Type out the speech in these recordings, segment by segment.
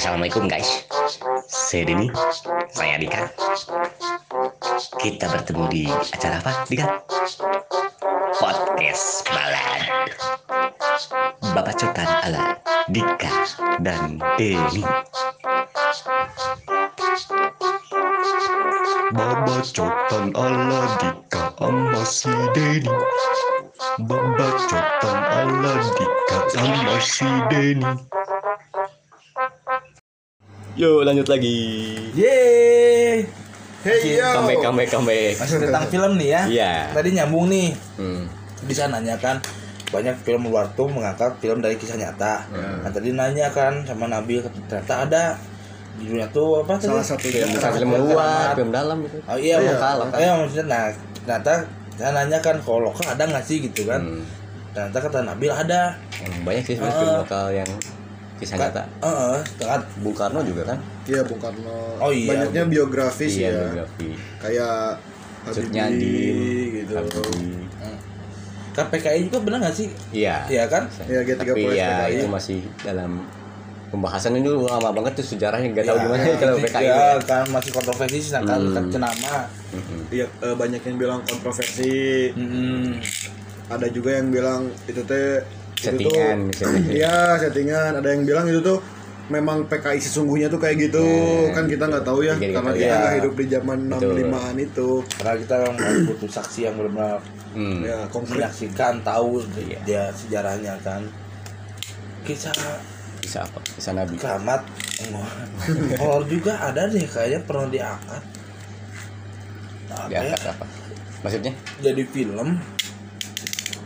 Assalamualaikum guys. Saya Denny. Saya Dika. Kita bertemu di acara apa Dika? Podcast Balad. Bapak Cotan ala Dika dan Denny. Babacotan ala Dika sama si Denny. Babacotan ala Dika sama si Denny Yuk lanjut lagi Yeay. Hey yo. Comeback comeback comeback Masih tentang film nih ya. Iya Tadi nyambung nih. hmm. Bisa nanya kan banyak film luar tuh mengangkat film dari kisah nyata. Ya. Nah tadi nanya kan sama Nabil ternyata ada di dunia tuh apa tadi? Salah satu Film Film film luar, film dalam gitu Oh iya, Iya. lokal. Iya maksudnya nah ternyata saya nanya kan kalau lokal ada nggak sih gitu kan? Hmm. Ternyata kata Nabil ada. Emang Banyak sih sebenarnya film lokal yang kisah Kan- nyata Heeh, kan. Bung Karno juga kan Iya Bung Karno. Oh, iya. Banyaknya biografis Iya ya. biografi Kayak Maksudnya di Habibie gitu. Habibie. Kan PKI juga benar nggak sih? Iya Iya kan? Iya, G30 Tapi ya PKI. itu masih dalam pembahasan ini dulu lama banget tuh sejarahnya nggak tahu Ya, gimana ya, kalau PKI ya, ya. kan masih kontroversi sih kan Hmm. kan cenama. Mm-mm. Iya eh, banyak yang bilang kontroversi. Hmm. Ada juga yang bilang itu teh itu tuh Settingan misalnya. Iya settingan. Ada yang bilang itu tuh memang PKI sesungguhnya tuh kayak gitu Hmm. kan kita nggak tahu ya karena kita tahu, nggak ya. hidup di zaman Betul. 65an itu Karena kita memang butuh saksi yang benar-benar Hmm. ya konkret menyaksikan tahu Iya. dia sejarahnya kan. Kisah Bisa apa? Kisah Nabi. keramat horor juga ada deh kayaknya pernah diangkat. Diangkat apa? Maksudnya jadi film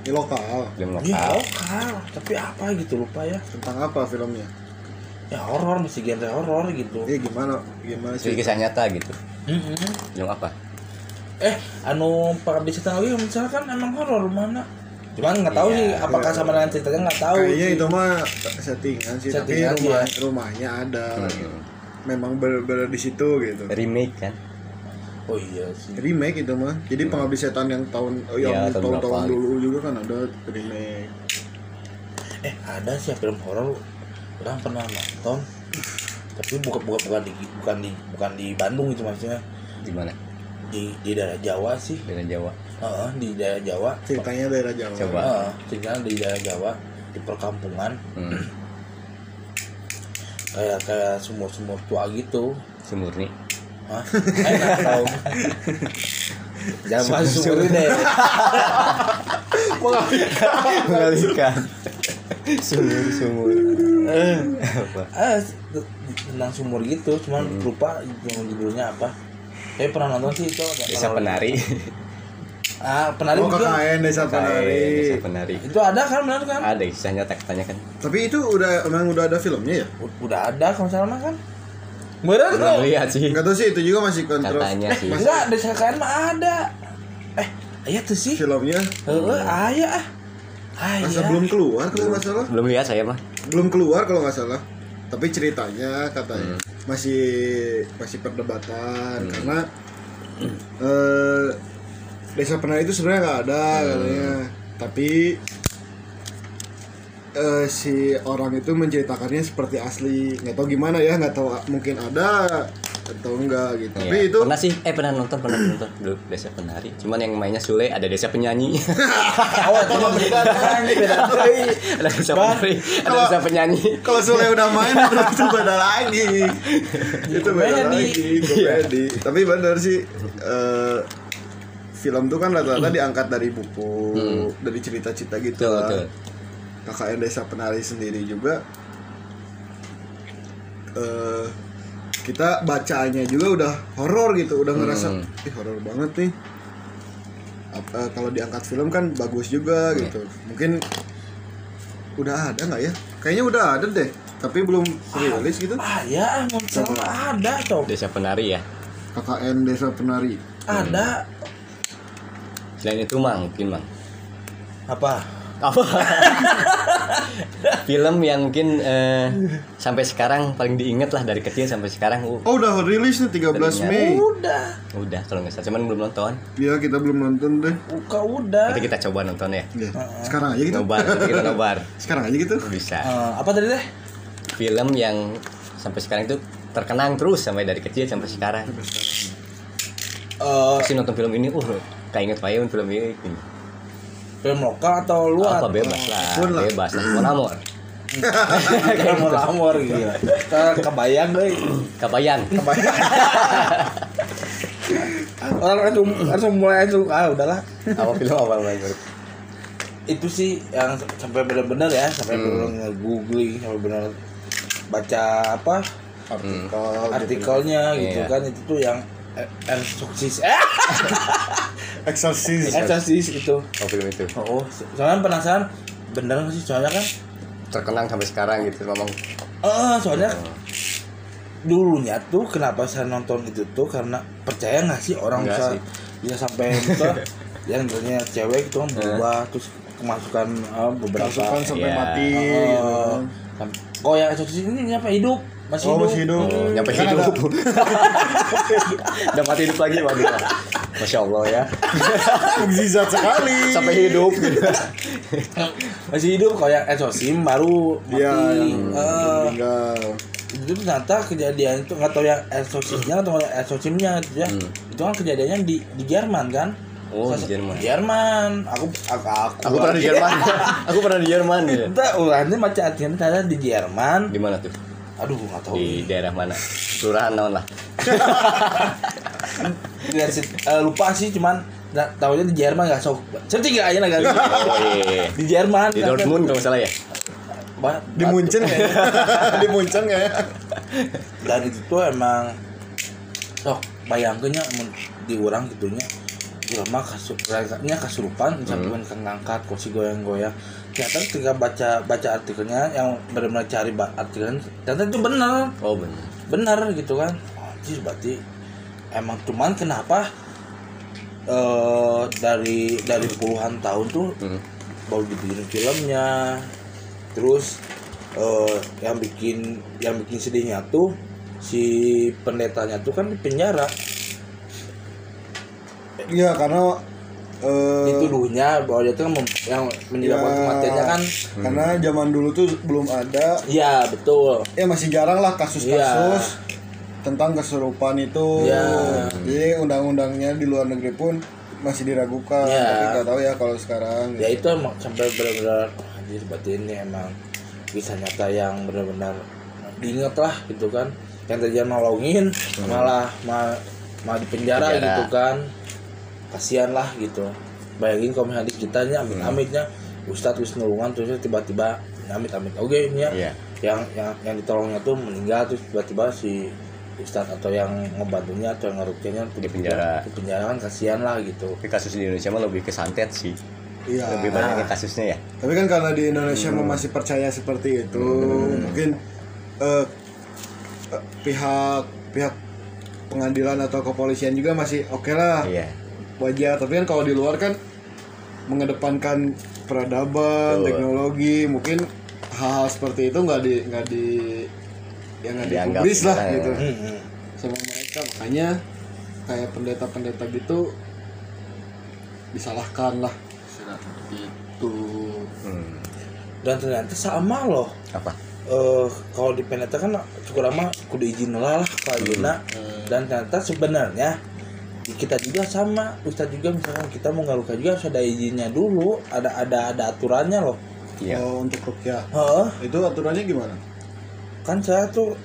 ini lokal film ya lokal. lokal tapi apa gitu lupa ya tentang apa filmnya ya horor masih genre horor gitu Iya gimana gimana Jadi sih kisah nyata gitu. Film apa? eh anu pengabdi setan lagi misalkan emang horor mana cuman nggak tahu Iya. sih apakah sama dengan ceritanya nggak tahu kayaknya sih. itu mah settingan sih Settingan, tapi rumah iya. rumahnya ada Hmm. memang bener-bener di situ gitu Remake kan? Oh iya sih. Remake itu mah. Jadi pengabdi setan yang tahun oh, yang tahun tahun-tahun dulu juga kan ada remake. Eh ada sih film horor. Orang pernah nonton. Tapi bukan bukan bukan di bukan di bukan di Bandung itu maksudnya. Di mana? di di daerah Jawa sih. Dengan Jawa. Heeh, di daerah Jawa. Ceritanya daerah Jawa. Coba. Heeh, ceritanya di daerah Jawa di perkampungan. Hmm. kayak kayak sumur sumur tua gitu. Sumurni. Hah? Enak tau Jangan ini deh Mengalihkan. sumur sumur. apa? ah, tentang sumur gitu cuman Hmm. lupa yang judulnya apa saya pernah nonton sih itu ada Desa penari. ah penari oh juga KKN desa Desa penari penari. itu ada kan benar kan Ada kisah nyata katanya kan. tapi itu udah emang udah ada filmnya ya U- udah ada kalau salah mah kan Belum kok lihat sih. nggak tahu sih itu juga masih kontrol. Katanya sih. enggak desa KKN mah ada. Eh ayah tuh sih. Filmnya? Heeh, ayah ah. Ayah masa belum keluar kalau nggak salah? Belum lihat saya mah. belum keluar kalau nggak salah. Tapi ceritanya katanya Hmm. masih masih perdebatan. Karena eh desa penari itu sebenarnya nggak ada Hmm. katanya. Tapi eh, si orang itu menceritakannya seperti asli. Nggak tahu gimana ya nggak tahu mungkin ada atau enggak gitu. Tapi Iya. itu pernah sih. Eh pernah nonton pernah nonton. Dulu desa penari. Cuman yang mainnya Sule ada desa penyanyi. Oh beda kan beda ada desa penari ada desa penyanyi. kalau Sule udah main itu beda lagi. Itu beda lagi komedi tapi bener sih eh, film tuh kan rata-rata diangkat dari buku dari cerita-cerita gitu betul lah. betul KKN Desa Penari sendiri juga eh kita bacanya juga udah horor gitu udah ngerasa Hmm. ih horor banget nih. Apa, kalau diangkat film kan bagus juga Iya. gitu. Mungkin udah ada nggak ya? Kayaknya udah ada deh tapi belum rilis gitu. Ayah mau salah ada tuh desa penari ya? KKN Desa Penari ada. Selain itu mang mungkin mang. Apa apa? Film yang mungkin eh, sampai sekarang paling diinget lah dari kecil sampai sekarang uh, oh udah rilis nih 13 Tadinya. Mei. udah. Udah kalau nggak salah. Cuman belum nonton. Ya kita belum nonton deh. Buka udah. Nanti kita coba nonton ya. Ya. sekarang aja gitu. Nobar nanti kita nobar. Sekarang aja gitu. Bisa. Eh, apa tadi deh film yang sampai sekarang itu terkenang terus sampai dari kecil sampai sekarang. Eh, pasti nonton film ini uh kayak inget film ini film lokal atau luar? Apa bebas lah. Pun lah. bebas lah. Mau namor Kayak mau lamor gitu Kita kebayang deh kabayan kebayang. Orang langsung langsung mulai langsung ah udahlah. Apa film apa main itu sih yang sampai benar-benar ya sampai Hmm. benar googling sampai benar baca apa? Artikel artikelnya gitu Iya. kan itu tuh yang eh, eh eksorsis eksorsis itu. Oh film itu. Oh soalnya penasaran bener nggak sih soalnya kan? Terkenang sampai sekarang gitu memang eh soalnya dulunya tuh kenapa saya nonton itu tuh karena percaya nggak sih orang Nggak bisa sih. bisa sampai itu yang ternyata cewek itu kan berubah terus kemasukan eh, beberapa Kasukan sampai Iya. mati Oh, gitu. oh yang eksorsis ini apa hidup masih Oh, hidup. masih hidup. Oh, nyampe Kan hidup. dapat hidup lagi waduh masya allah ya. Mukjizat sekali. Sampai hidup. Masih hidup kalau yang eksorsim baru mati. Iya, yang Eh, meninggal. itu ternyata kejadian itu nggak tahu yang eksorsisnya atau yang eksorsimnya gitu ya. Hmm. itu kan kejadiannya di di Jerman kan? Oh di Sas- Jerman. Jerman. Aku aku aku, aku pernah di Jerman. Aku pernah di Jerman ya. Entah, ulangnya macam artinya ternyata di Jerman. Di mana tuh aduh nggak tahu. Di daerah mana? Kelurahan naon lah. Sih, eh, lupa sih cuman nggak tahunya di Jerman nggak sok. Seperti nggak aja nggak oh iya di Jerman di kan, Dortmund kalau salah ya? Ba- di Munchen kayaknya di Munchen kayaknya dan itu tuh emang sok bayangkannya mun di orang gitunya. Lama kasus nya kasurupan sampai kan ngangkat kursi goyang-goyang ternyata ketika baca baca artikelnya yang benar-benar cari artikelnya. Ternyata itu benar. Oh benar. Benar gitu kan. Anjir berarti emang cuman kenapa eh dari dari puluhan tahun tuh Hmm. baru dibikin filmnya. Terus eh yang bikin yang bikin sedihnya tuh si pendetanya tuh kan di penjara. Iya karena eh, dituduhnya bahwa dia tuh yang menyebabkan Ya. kematiannya kan karena zaman dulu tuh belum ada iya betul ya masih jarang lah kasus-kasus Iya. tentang kesurupan itu Iya. jadi undang-undangnya di luar negeri pun masih diragukan Iya. tapi nggak tahu ya kalau sekarang ya itu emang sampai benar-benar anjir berarti ini emang bisa nyata yang benar-benar diinget lah gitu kan yang tadi nolongin malah ma malah di penjara, Penjara. gitu kan kasihan lah gitu. Bayangin kalau misalnya di kitanya amit amitnya Ustadz wis nulungan terus tiba-tiba amit amit oke ini ya. Iya. yang yang yang ditolongnya tuh meninggal terus tiba-tiba si Ustadz atau yang ngebantunya atau yang ngerukianya Di penjara. di penjara kan kasihan lah gitu. Tapi kasus di Indonesia mah lebih ke santet sih. Iya. Lebih banyak yang kasusnya ya. Tapi kan karena di Indonesia Hmm. mah masih percaya seperti itu mungkin eh, eh, pihak pihak pengadilan atau kepolisian juga masih oke lah. Iya wajar. Tapi kan kalau di luar kan mengedepankan peradaban Betul. teknologi mungkin hal-hal seperti itu nggak di nggak di yang nggak Dianggap dipublis lah gitu. gitu. Hmm. sama mereka. Makanya kayak pendeta-pendeta gitu disalahkan lah. Itu. Hmm. dan ternyata sama loh. Apa? Eh kalau di peneta kan cukup lama kudu izin lah lah kalau izina dan ternyata sebenarnya kita juga sama Ustadz juga misalkan kita mau ngaruka juga harus ada izinnya dulu ada ada ada aturannya loh. Iya. Oh, untuk rukyah. Heeh, itu aturannya gimana? Kan saya tuh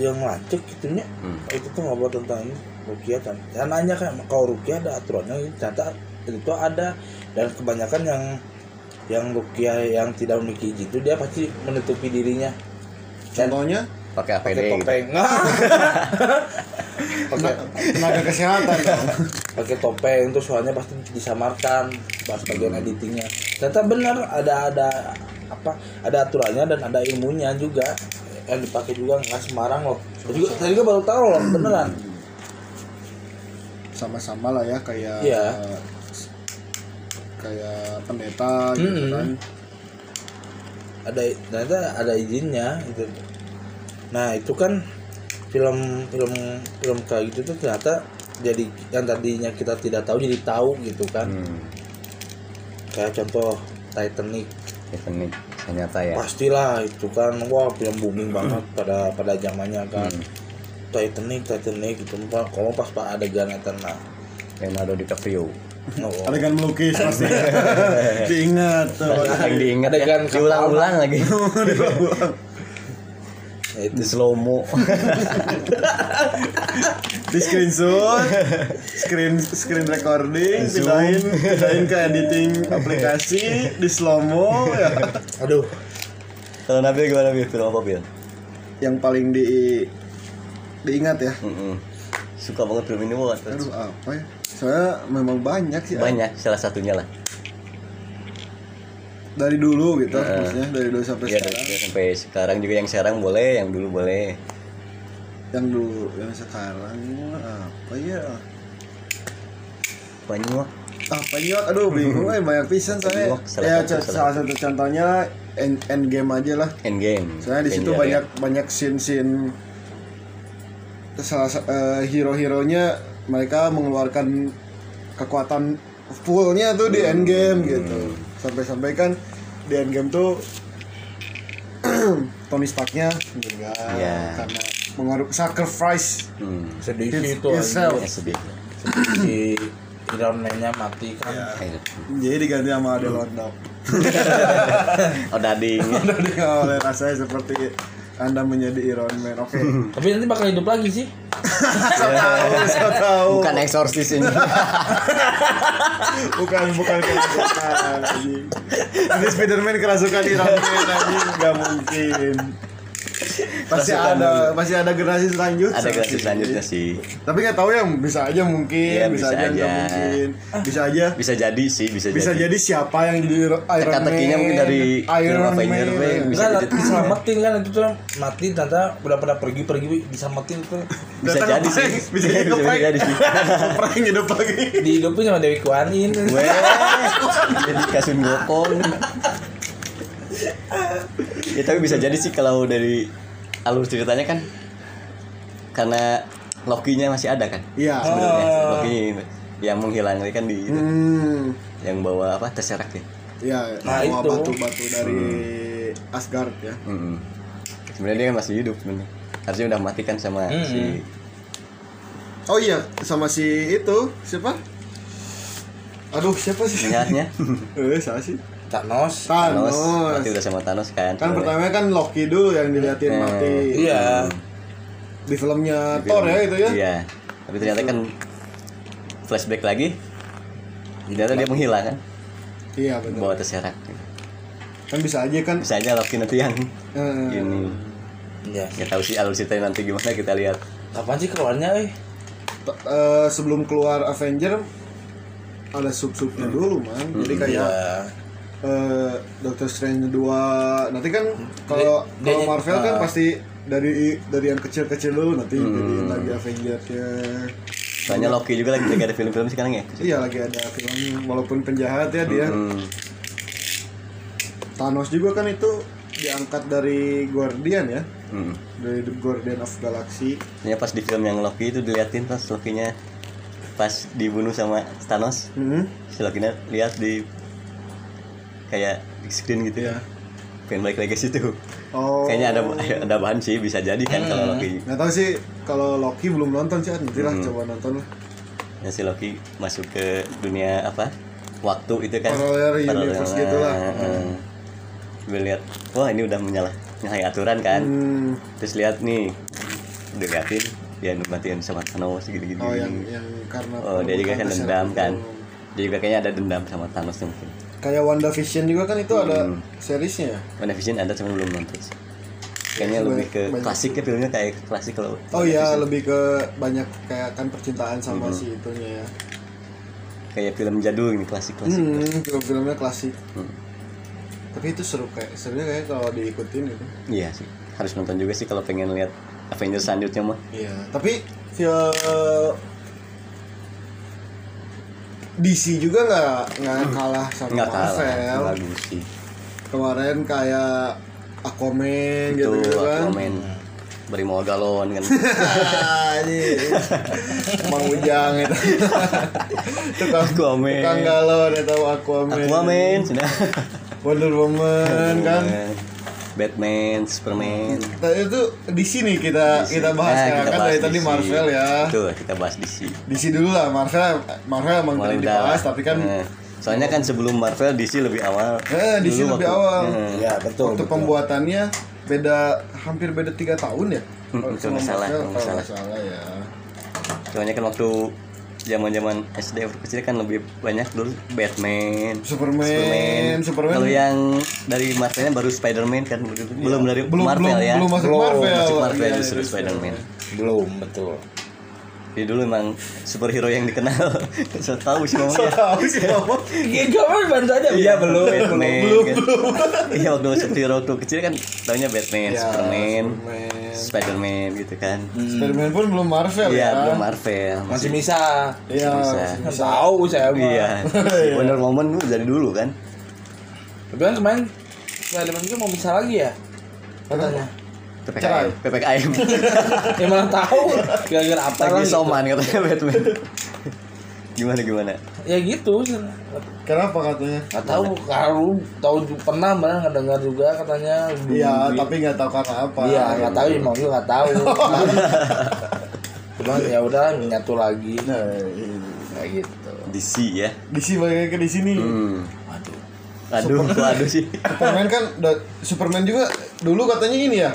yang ngelancek gitunya Hmm. itu tuh ngobrol tentang ini rukiah kan. Saya nanya kan kalau rukiah ada aturannya ternyata itu ada. Dan kebanyakan yang yang rukiah yang tidak memiliki izin itu dia pasti menutupi dirinya. Dan contohnya pakai APD pakai gitu. topeng pakai tenaga kesehatan. Pakai topeng terus soalnya pasti disamarkan pas bagian editingnya. Ternyata benar ada ada apa ada aturannya dan ada ilmunya juga. Yang dipakai juga nggak sembarang loh. Saya juga saya juga baru tahu loh beneran. Sama-sama lah ya kayak Iya. kayak pendeta gitu Mm-mm. kan. Ada ternyata ada izinnya gitu nah itu kan film film film kayak gitu tuh ternyata jadi yang tadinya kita tidak tahu jadi tahu gitu kan. Hmm. kayak contoh Titanic. Titanic ternyata ya. Pastilah itu kan wah film booming banget pada pada zamannya kan. Hmm. Titanic Titanic gitu. Pak. kalau pas pak adegan eta nah. Leonardo DiCaprio. Oh. adegan melukis pasti diingat tuh yang diingat ya. Adegan diulang-ulang lagi. Ya, itu di slow mo di screenshot screen screen recording pindahin pindahin ke editing aplikasi di slow mo ya. Aduh. Kalau Nabil gimana Bil film apa Bil? Yang paling di diingat ya? Mm-mm. suka banget film ini banget aduh apa ya? Soalnya memang banyak sih. Banyak salah satunya lah dari dulu gitu Heeh. maksudnya dari dulu sampai ya sekarang. dari- sampai sekarang juga yang sekarang boleh yang dulu boleh. Yang dulu yang sekarang apa ya? Banyak apa ya aduh bingung eh banyak pisan saya Banyak, salah ya satu, salah salah satu. contohnya end, end game aja lah. Endgame. Soalnya di situ Avenger, banyak ya. banyak scene scene salah sa- eh, hero-heronya mereka mengeluarkan kekuatan fullnya tuh di Hmm. endgame gitu sampai-sampai kan di endgame tuh Tony Starknya meninggal Iya. karena mengaruh sacrifice Hmm. sedih itu himself. Ya, sedih si Iron Man-nya mati kan Ayo. jadi diganti sama London oh dading Jadi nggak boleh rasanya seperti anda menjadi Iron Man oke. Tapi nanti bakal hidup lagi sih. Tahu saya tahu. Bukan eksorsis ini. Bukan bukan kerasukan anjing. Ini Spiderman kerasukan Iron Man anjing. Nggak mungkin pasti ada pasti ada generasi selanjutnya ada generasi sih. selanjutnya sih. Tapi nggak tahu yang bisa aja mungkin Iya, bisa, bisa aja aja. mungkin. Bisa aja. Bisa jadi sih bisa, bisa jadi. siapa yang jadi Iron Teka-tekinya Man mungkin dari Iron Man. Be. Bisa Enggak, jadi- diselamatin kan itu tuh mati ternyata udah pada pergi-pergi diselamatin tuh bisa jadi sih. bisa jadi bisa ngeprank. jadi sih. Prank hidup lagi. Dihidupin sama Dewi Kuanin Weh, jadi kasun gopong ya tapi bisa jadi sih kalau dari alur ceritanya kan karena Loki-nya masih ada kan iya sebenarnya Oh. Loki yang menghilang kan di hmm yang bawa apa Tesseract ya Iya, Nah, bawa batu-batu dari Asgard ya. Mm-mm. sebenarnya dia kan masih hidup sebenarnya harusnya udah mati kan sama Mm-mm. si Oh iya, sama si itu siapa? Aduh, siapa sih? penjahatnya Eh, siapa sih? Thanos. Thanos. Thanos. mati udah sama Thanos kan? Kan pertamanya kan Loki dulu yang diliatin Eh, mati. iya. Di filmnya Di Thor film- ya itu ya. iya. Tapi ternyata kan flashback lagi ternyata dia menghilang kan? Iya, betul. bawa Tesseract Kan bisa aja kan? Bisa aja Loki nanti yang eh, ini iya. Nggak tahu sih alur ceritanya nanti gimana kita lihat. Kapan sih keluarnya eh? T- eh, sebelum keluar Avenger ada sub-subnya dulu man. Jadi kayak iya eh, Doctor Strange 2 nanti kan kalau Dia- kalau dia- Marvel kan ah. pasti dari dari yang kecil-kecil dulu nanti Hmm. jadi lagi Avengers-nya soalnya Loki juga lagi lagi ada film-film sekarang ya iya lagi ada film walaupun penjahat ya dia Hmm. Thanos juga kan itu diangkat dari Guardian ya Hmm. dari The Guardian of Galaxy Ini pas di film yang Loki itu diliatin pas Loki-nya pas dibunuh sama Thanos hmm. si Loki-nya lihat di kayak di screen gitu Iya. ya pengen balik lagi ke situ oh kayaknya ada ada bahan sih bisa jadi kan kalau Loki nggak tahu sih kalau Loki belum nonton sih nanti lah Hmm. coba nonton lah ya si Loki masuk ke dunia apa waktu itu kan Parallel universe gitu lah. Heeh. Gue lihat wah ini udah menyalah nyalahi aturan kan hmm. terus lihat nih udah liatin dia matiin sama Thanos gini-gini oh yang yang karena Oh, dia juga kan dendam kan. Dia juga kayaknya ada dendam sama Thanos tuh mungkin. Kayak WandaVision juga kan itu ada Hmm. seriesnya ya WandaVision ada cuma belum nonton. sih. Kayaknya Banyak- lebih ke banyak. klasik ya filmnya kayak klasik kalau. Oh iya, lebih ke banyak kayak kan percintaan sama Hmm. si itunya ya. Kayak film jadul ini klasik klasik. Hmm, film-filmnya klasik. Hmm. Tapi itu seru kayak serunya kayak kalau diikutin gitu. Iya sih. Harus nonton juga sih kalau pengen lihat Avengers selanjutnya mah. Iya, tapi film DC juga nggak nggak kalah sama Hmm. kalah. Marvel. Bagus sih. Kemarin kayak Aquaman Itu gitu, gitu kan. Aquaman. beri mau galon kan Anjing. Mang Ujang itu. Tukang Aquaman. Tukang galon itu Aquaman. Aquaman sudah Wonder Woman kan. Batman Superman Tadi itu di sini kita kita bahas Nah, kita kan bahas dari tadi DC. Marvel ya. Tuh, kita bahas DC. Di sini dulu lah Marvel Marvel emang belum dibahas tapi kan Nah, soalnya kan sebelum Marvel DC lebih awal. Eh, DC Dulu lebih waktu- awal. Hmm. Ya betul. waktu betul. pembuatannya beda hampir beda tiga tahun ya. Hmm, Kalau nggak sama salah, kalau salah. salah ya. Soalnya kan waktu zaman-zaman SD waktu kecil kan lebih banyak dulu Batman, Superman, Superman. Kalau yang dari Marvelnya baru Spider-Man kan belum dari belum Marvel belum, ya. belum masuk Belum Marvel. Masuk Marvel Iya, justru iya, Spider-Man. Belum betul. Jadi dulu emang superhero yang dikenal. Saya tahu sih Mama ya. Tahu sih apa? Ya kamu bantu aja. Iya belum. Batman, belum, kan. Iya waktu superhero waktu kecil kan tahunya Batman, Ya, Superman, Superman. Spider-Man gitu kan. Spiderman pun belum Marvel Iya, ya. belum Marvel. Masih bisa. Iya, masih. Tahu saya mah. Iya. Wonder Woman tuh dari dulu kan. Tapi kan kemarin Spiderman itu mau bisa lagi ya katanya. PPKM, PPKM. Ya mana tahu gara-gara apa Lagi soman katanya Batman. Gimana gimana? Ya gitu. Kenapa katanya? Nggak tahu kalau tahu pernah mana ngedengar juga katanya. Iya, tapi nggak tahu karena apa. Iya nggak tahu ya mau juga nggak tahu. Cuman ya udah nyatu lagi. Nah, ini. Kayak gitu. DC ya. di sini balik ke di sini. Hmm. Waduh. Aduh, kok aduh sih. Superman kan Superman juga dulu katanya gini ya.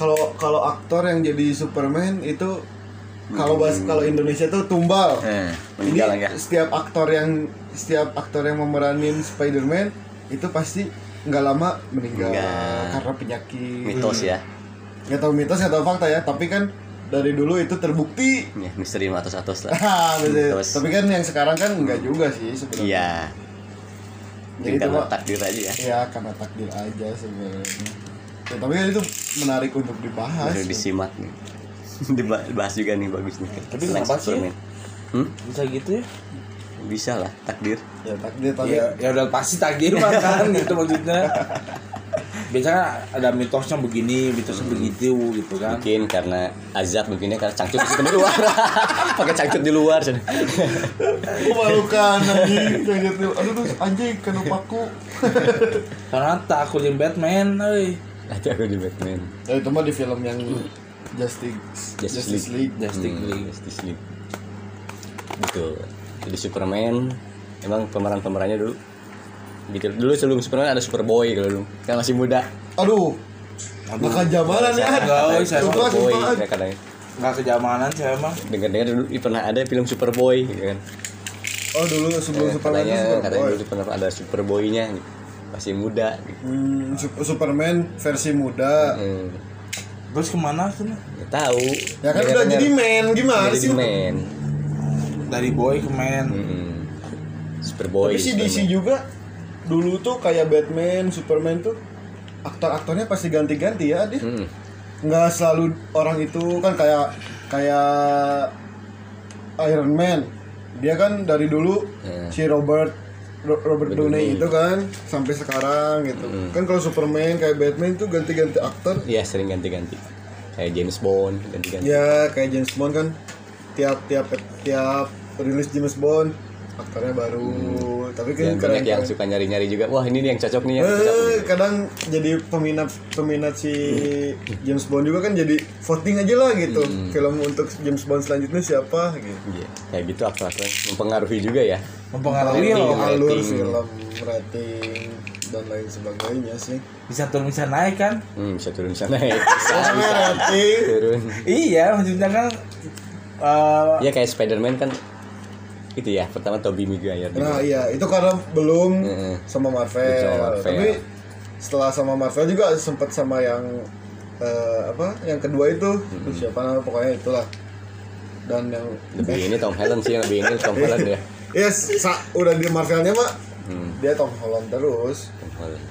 Kalau kalau aktor yang jadi Superman itu kalau bahas kalau Indonesia tuh tumbal. Eh, meninggal ya. setiap aktor yang setiap aktor yang memeranin Spider-Man itu pasti nggak lama meninggal Meninggal. karena penyakit. Mitos ya. Nggak tahu mitos tahu fakta ya, tapi kan dari dulu itu terbukti. Ya, misteri atas-atas lah. Ah. Mitos. tapi kan yang sekarang kan nggak juga sih sebenarnya. Iya. Jadi itu karena takdir aja ya. Ya karena takdir aja sebenarnya. Ya, tapi kan itu menarik untuk dibahas. Baru disimak nih. Diba- Dibahas juga nih bagus nih. Tapi kenapa sih? Hmm? Bisa gitu ya? Bisa lah takdir. Ya takdir tapi Ya, ya udah pasti takdir mah kan gitu maksudnya. Biasanya ada mitosnya begini, mitosnya begitu gitu kan. Mungkin karena azab mungkinnya karena cangcut di luar. Pakai cangcut di luar. Memalukan anjing. Kayak gitu. Aduh tuh anjing kena paku. Karena takut yang Batman, euy. Nanti aku di Batman. Ya itu mah di film yang Justice Justice Justice, League. Justice Hmm, League. Justice League. Betul. Jadi Superman emang pemeran-pemerannya dulu gitu dulu sebelum Superman ada Superboy kalau dulu kan masih muda Aduh. Maka zamanan ya. Enggak, euy, saya Superboy ya kadang nggak kejamanan sih emang. dengar-dengar dulu pernah ada film Superboy gitu kan Oh dulu sebelum Eh, Superman itu katanya katanya Superboy. dulu pernah ada Superboy-nya gitu. Masih muda gitu. Hmm, Sup- Superman versi muda. Hmm, Terus ke mana sih? nggak tahu Ya kan udah jadi man gimana sih? man Dari boy ke man. Hmm. Superboy Tapi si DC juga dulu tuh kayak Batman, Superman tuh aktor-aktornya pasti ganti-ganti ya, dia. Hmm. nggak selalu orang itu kan kayak kayak Iron Man dia kan dari dulu Ya. si Robert Ro- Robert Downey itu kan sampai sekarang gitu. Kan kalau Superman kayak Batman tuh ganti-ganti aktor. Iya sering ganti-ganti. Kayak James Bond ganti-ganti. Ya kayak James Bond kan. Tiap tiap tiap rilis James Bond aktornya baru. Tapi kan Hmm. banyak yang keren- suka nyari-nyari juga. Wah ini nih yang cocok nih yang cocok Eh, kadang jadi peminat peminat si James Bond juga kan jadi voting aja lah gitu. Film untuk James Bond selanjutnya siapa gitu. Iya, kayak gitu aktor-aktor. Mempengaruhi juga ya. Mempengaruhi Rating, loh. alur rating. film rating dan lain sebagainya sih. Bisa turun bisa naik kan? hmm, bisa turun bisa naik. Soalnya rating. Turun. Iya, maksudnya kan eh ya kayak Spider-Man kan itu ya pertama Tobey Maguire nah iya itu karena belum Heeh. sama Marvel. Marvel. tapi setelah sama Marvel juga sempat sama yang eh, apa yang kedua itu siapa namanya pokoknya itulah dan yang lebih ini Tom Holland sih yang lebih ini Tom Holland ya Yes, sa- udah di Marvelnya mah hmm, dia Tom Holland terus. Tom Holland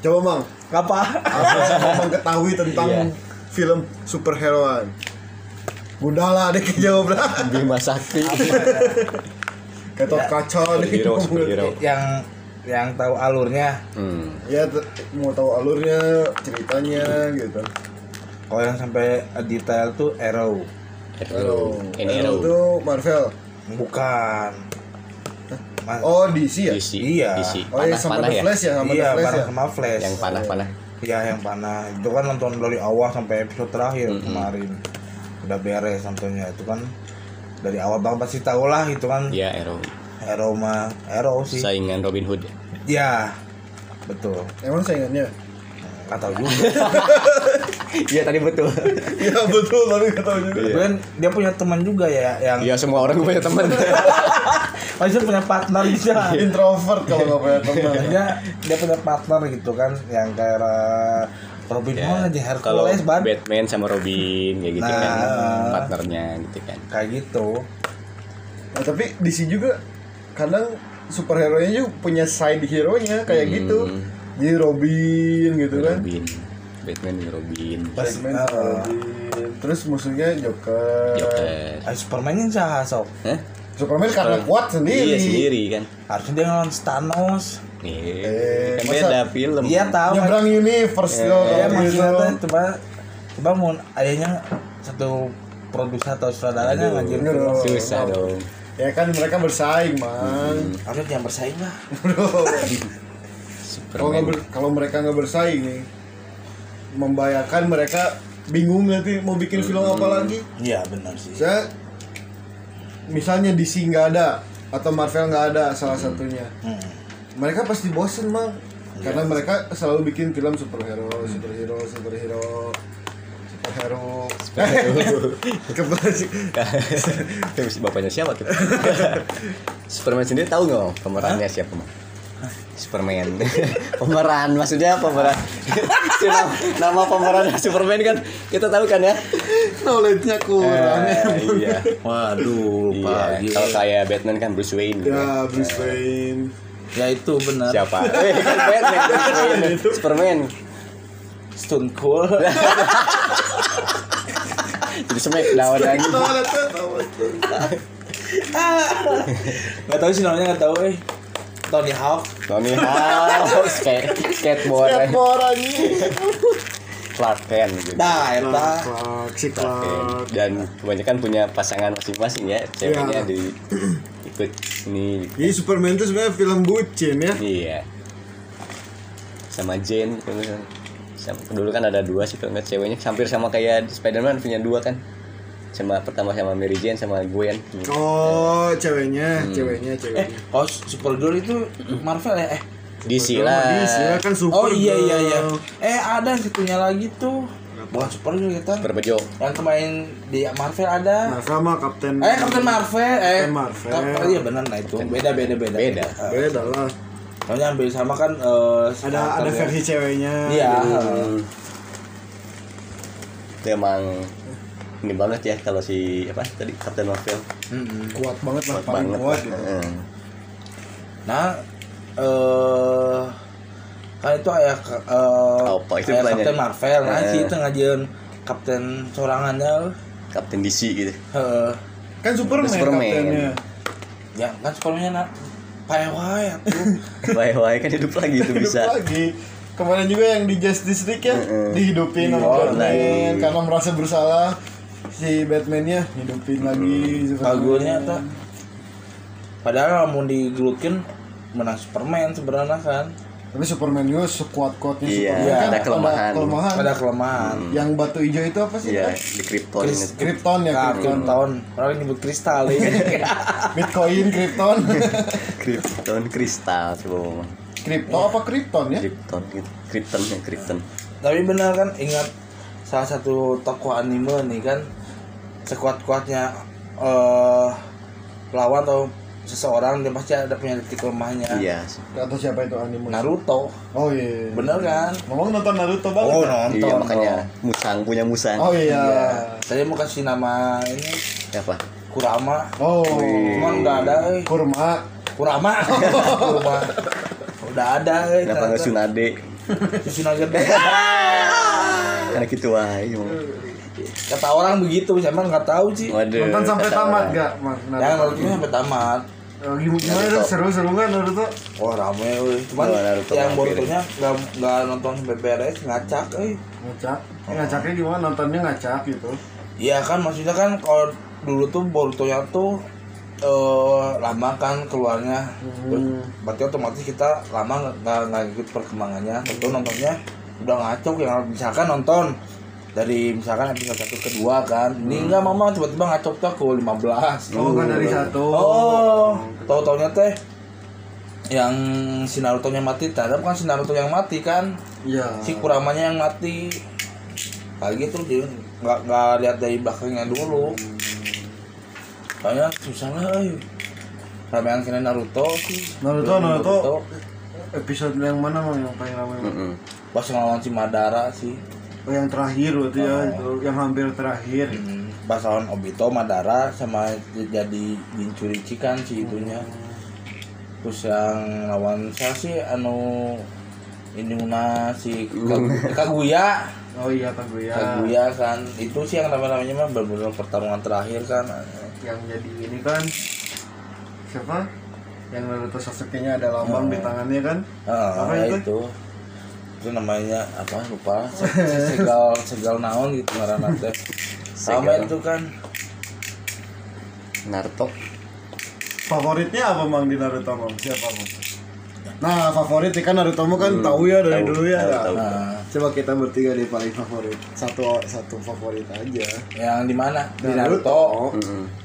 Coba mang, apa? apa yang ketahui tentang Iya. film superheroan? Mudah lah deh jawab lah. Bima Sakti Ketot kaca nih. Superhero yang yang tahu alurnya hmm. Ya mau tahu alurnya, ceritanya gitu. kalau yang sampai detail tuh Arrow Arrow. Ini Arrow Arrow. itu Marvel. bukan Mas, Oh, DC ya? DC. Iya. DC. Oh, iya Panah, sama panah The ya. Flash ya, sama iya The Flash ya. sama Flash Yang panah-panah. Iya yang panah itu kan nonton dari awal sampai episode terakhir kemarin udah beres nontonnya itu kan dari awal banget pasti tahu lah itu kan Iya, Arrow. Arrow mah Arrow sih Saingan Robin Hood. ya betul Emang saingannya? nggak tahu juga Iya, tadi betul. Iya betul, tapi nggak tahu juga. Kan dia punya teman juga ya yang Iya, semua orang punya teman. pasti punya partner bisa Introvert kalau nggak punya teman. dia dia punya partner gitu kan yang kayak Robin Ya, Hood aja Kalau Hercules ban Batman sama Robin kayak gitu Nah. kan partnernya gitu kan. kayak gitu Nah, tapi DC juga kadang superhero nya juga punya side hero-nya kayak Hmm. gitu. Jadi Robin gitu kan. Robin. Batman dan Robin. Batman uh, Robin. Terus musuhnya Joker. Joker. ah, Superman-nya sah sok Hah? Superman karena kuat sendiri. Iya sendiri kan. harusnya dia ngelawan Thanos Iya. Eh, kan beda film. iya tahu Nyebrang universe Eh, loh ya gitu. maksudnya tuh coba coba mau ayahnya satu produser atau sutradaranya film Susah dong. Ya kan mereka bersaing, Mang. harusnya jangan bersaing lah Kalau ber- kalau mereka nggak bersaing nih, membayangkan mereka bingung nanti mau bikin film apa lagi. iya benar sih Saya misalnya DC nggak ada atau Marvel nggak ada salah satunya, Hmm. Mereka pasti bosen mang karena mereka selalu bikin film superhero, superhero, superhero, superhero. Kebetulan sih. Terus bapaknya siapa tuh? Superman sendiri tahu nggak pemerannya siapa Mam? Superman. pemeran maksudnya pemeran. Nama, nama pemeran Superman kan kita tahu kan ya. Knowledge-nya kurang. Eh, iya. waduh Iya. Kalau kayak Batman kan Bruce Wayne. gitu. Ya, Bruce Wayne. Ya itu benar Siapa? Eh, kan Batman. Superman. Stone Cold Jadi Smackdown lagi. nggak tahu sih namanya nggak tahu eh Tony Hawk Tony Hawk, skate, skateboard, Skateboard anjing. Clark Kent gitu. nah eta Clark, si Clark Kent. Clark. Dan kebanyakan punya pasangan masing-masing ya, ceweknya Iya. di ikut ini Jadi Superman itu sebenarnya film bucin ya. Iya. Sama Jane gitu kan. Sama, dulu kan ada dua sih kalau ceweknya hampir sama kayak Spider-Man punya dua kan. Sama pertama sama Mary Jane sama Gwen. Oh, ceweknya, Hmm. ceweknya, eh ceweknya. oh Supergirl itu Marvel ya eh DC Kalau lah. DC ya kan super. oh iya iya iya eh ada yang satunya lagi tuh bukan Supergirl kita Super Bejo. yang kemarin di Marvel ada Marvel mah Kapten. eh Captain Marvel eh Captain Marvel. Kap- iya benar nah itu beda beda beda Beda. Eh, Beda lah. soalnya hampir sama kan eh, Ada ada starternya. versi ceweknya. iya. Itu emang ini banget ya kalau si apa tadi Captain Marvel. Kuat banget lah, kuat paling banget. kuat gitu. Nah, eh kan itu ayah eh Apa itu aya banyak? Kapten Marvel, nah Eh. si itu ngajian Kapten sorangannya Captain DC gitu. heeh. Kan Superman, Superman. kaptennya. ya kan sekolahnya nak pae wae atuh. Wah-wah kan hidup lagi itu Hidup bisa. lagi. Kemarin juga yang di Justice League ya Heeh. dihidupin sama Batman lagi. karena merasa bersalah si Batman-nya hidupin lagi Superman. Bagulnya tuh. Padahal mau digelukin menang Superman sebenarnya kan. Tapi Superman juga sekuat-kuatnya Iya, Superman kan ada kelemahan. Ada kelemahan. Ada kelemahan. Yang batu hijau itu apa sih? Iya, di Krypton itu. Krypton ya, Nah, Krypton. tahun orang nyebut kristal ya. Bitcoin, Krypton. Krypton kristal coba ngomong. Kripto apa Krypton ya? Krypton gitu. Krypton ya Krypton. Tapi benar kan ingat salah satu tokoh anime nih kan sekuat-kuatnya eh lawan atau seseorang dia pasti ada punya titik lemahnya. Iya. Atau siapa itu anime? Naruto. Oh iya. Bener kan? Ngomong nonton Naruto banget. Oh, nonton. Iya makanya musang punya musang. Oh iya. Iya. Saya mau kasih nama ini Apa? Kurama. Oh. Cuman udah ada euy. Kurma. Kurama. Kurama. Udah ada euy. Kenapa nggak aja deh. Karena gitu wae. emang. Kata orang begitu, saya mah nggak tahu sih. Waduh. Nonton sampai tamat orang. gak, Mas? Yang Naruto sampai tamat. Oh, gimana gimana Naruto. seru seru nggak Naruto? Wah rame euy. Cuman Oh, Naruto yang. Boruto-nya nggak nggak nonton sampai beres ngacak euy. Ngacak. Ngacaknya gimana? Nontonnya ngacak gitu. Iya kan maksudnya kan kalau dulu tuh Boruto-nya tuh eh lama kan keluarnya. Hmm. Berarti otomatis kita lama nggak- nggak nggak ikut perkembangannya. Tentu nontonnya udah ngacok yang misalkan nonton dari misalkan episode satu kedua kan ini enggak mama tiba-tiba ngacok tuh ke 15 Oh, kan dari satu. oh tahu taunya teh yang si Naruto nya mati ternyata bukan si Naruto yang mati kan Iya. si Kuramanya yang mati kayak gitu dia nggak nggak lihat dari belakangnya dulu kayaknya susah lah eh. ramean kena Naruto sih Naruto, Naruto. Episode yang mana mang yang paling ramai? Mm-mm. pas ngelawan si Madara sih Oh, yang terakhir berarti ya, Oh. itu yang hampir terakhir. Hmm, pas lawan Obito Madara sama jadi Jinchurichi kan si itunya terus yang lawan saya sih anu ini mana si Kagu- Kaguya Oh iya Kaguya. Kaguya kan itu sih yang namanya mah benar-benar pertarungan terakhir kan Yang jadi ini kan siapa? Yang Naruto Sasuke-nya ada lambang di tangannya kan? Ah, Apa itu? itu itu namanya apa lupa Se- se- segal segal naon gitu ngaranna teh sama itu kan Naruto Favoritnya apa mang di Naruto mang? Siapa mang? Nah favorit kan Naruto mu kan tahu ya dari dulu ya. tahu, ya. tahu. nah, Coba kita bertiga di paling favorit. Satu satu favorit aja. yang di mana di Naruto Mm-mm.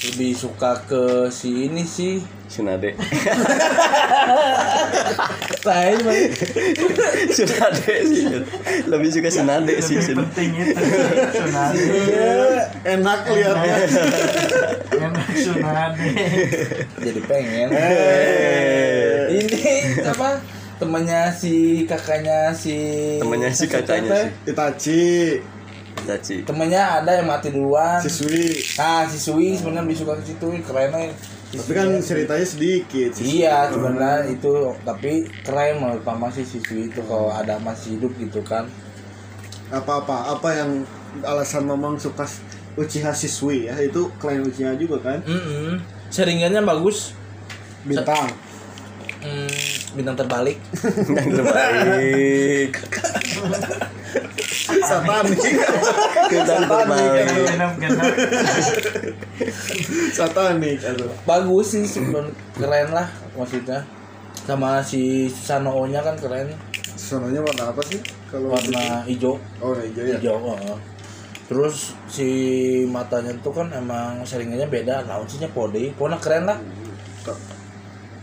Lebih suka ke si ini sih. Tsunade saya Tsunade sih. Lebih suka Tsunade sih Tsun- penting itu enak lihatnya enak Tsunade jadi pengen. Eh. ini apa? Temannya si kakaknya si Temannya si kakaknya sih. Itachi Itachi temannya ada yang mati duluan Siswi nah si Sui sebenarnya lebih suka ke situ kerennya si tapi kan Sui. ceritanya sedikit Siswi. Iya sebenarnya itu tapi keren menurut sih siswi itu kalau ada masih hidup gitu kan. apa apa apa yang alasan memang suka Uchiha Siswi ya itu klien Uchiha juga kan Mm Seringannya bagus. bintang Hmm, bintang terbalik. yang terbaik satanik satanik aduh Bagus sih sebelum keren lah maksudnya. Sama si Susanoo nya kan keren. sononya warna apa sih kalau Warna hijau. oh hijau ya Hijau. heeh. Terus si matanya tuh kan emang seringannya beda. Naon sihnya pode. Pokoknya keren lah.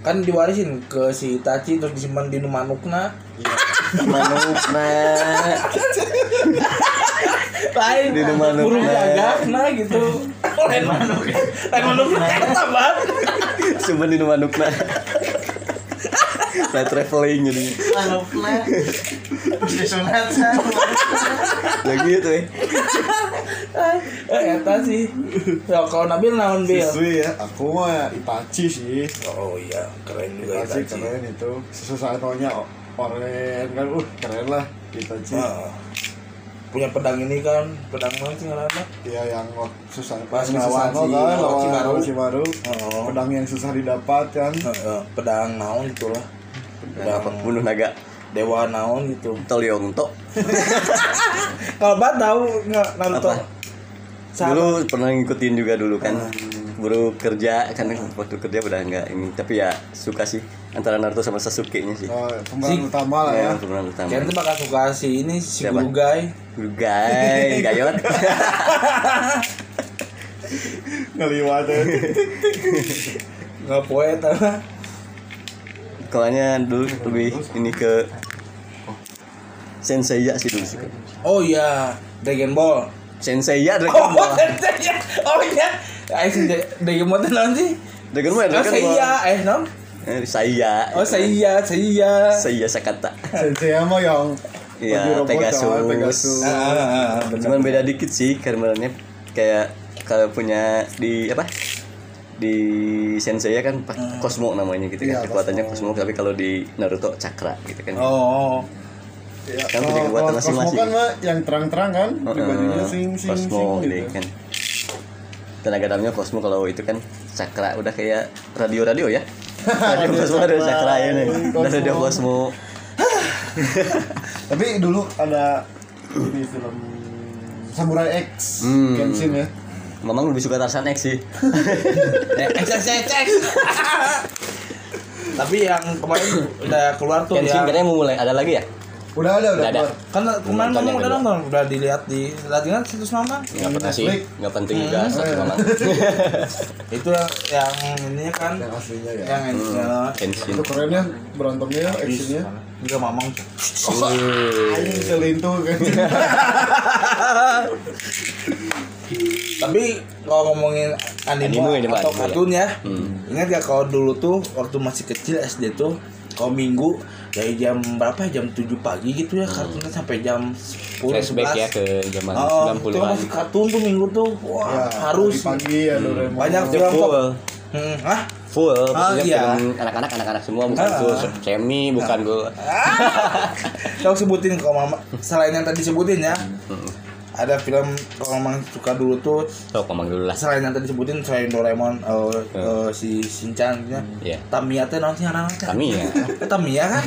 Kan diwarisin ke si Itachi terus disimpan di manukna. Manukna lain Di manukna. burung gagak nah gitu. Lain manuk lain manuk tambah cuma di manukna Light traveling jadi ya gitu ya eh eta sih. Ya kalau Nabil naon Bil? Siswi ya. Aku mah Itachi sih. Oh iya. Keren juga Itachi Itachi keren itu. Susanoo-nya oren kan uh keren lah Itachi Ah. punya pedang ini kan pedang mana sih ngaranna Iya yang susah Pas Susano si kan lawan Orochimaru. Orochimaru. Oh. Pedang yang susah didapat kan. Heeh, pedang naon gitu lah Udah apa bunuh naga dewa naon gitu Toliongto kalau bat tahu nggak Naruto Apa? Sama. dulu pernah ngikutin juga dulu kan baru kerja kan waktu kerja udah enggak ini tapi ya suka sih antara Naruto sama Sasuke nya sih Oh, pemeran Si- utama lah ya. yang pemeran utama Kayaknya tuh bakal suka si ini si Siapa? Gugai Gugai Gayot Ngeliwat ya. nggak poet ah. Kalanya dulu lebih ini ke Senseiya sih dulu suka Oh iya, Dragon Ball. Senseiya Oh, Dragon Ball iya. Oh iya. Ayo sih Dragon Ball nanti sih. Dragon Ball ya, Oh, Dragon Ball saya, eh non. Eh, saya Oh saya, saya. saya Sakata Sensei mah yang Iya, robot Pegasus. kan, Pegasus. Ah, ah, ah, benar. cuman beda dikit sih karakternya kayak kalau punya di apa di Sensei kan pak- Cosmo namanya gitu kan Iya, kekuatannya Cosmo. Cosmo tapi kalau di Naruto Cakra gitu kan Oh, Iya, Kan punya kekuatan masing-masing. kan mah yang terang-terang kan, Heeh, pribadinya sing sing Cosmo sing gitu kan tenaga dalamnya Cosmo kalau itu kan cakra udah kayak radio-radio ya. Radio Cosmo ada cakra ya nih. Udah radio Cosmo. Tapi dulu ada di film Samurai X Hmm. Kenshin ya. Mamang lebih suka Tarzan X sih. Eh, X X X X. Tapi yang kemarin udah keluar tuh Kenshin ya. katanya mau mulai ada lagi ya? Udah ada, udah Udah ada. Kan kemarin yang udah nonton, udah dilihat di Latingan situs nonton. Nggak pernah sih, Netflix. nggak penting juga Hmm. satu Mamang. Itu yang ininya kan Yang aslinya ya. yang ini Kenshin. Itu keren ya berantemnya, actionnya. juga mamang Anjing selintuh kan. tapi kalau ngomongin anime, Anime ini, atau ya. kartun ya Hmm. ingat ya kalau dulu tuh waktu masih kecil SD tuh kalau minggu dari jam berapa ya jam 7 pagi gitu ya kartunnya sampai jam 10 Flashback 11. ya ke zaman Oh, itu 90-an. masih kartun tuh minggu tuh wah Ya, harus pagi ya Doraemon. banyak Itu film full. hmm, ah Full, maksudnya iya. film anak-anak anak-anak semua bukan Ah. full semi, bukan full. Kau sebutin kalau mama selain yang tadi sebutin ya Hmm. Ada film kalau memang suka dulu tuh So, Mamang dulu lah. selain yang tadi sebutin selain Doraemon eh, eh, si Shinchan ya Iya. Tamiya teh naon sih anak teh? Kami ya. Eh, Tamiya kan?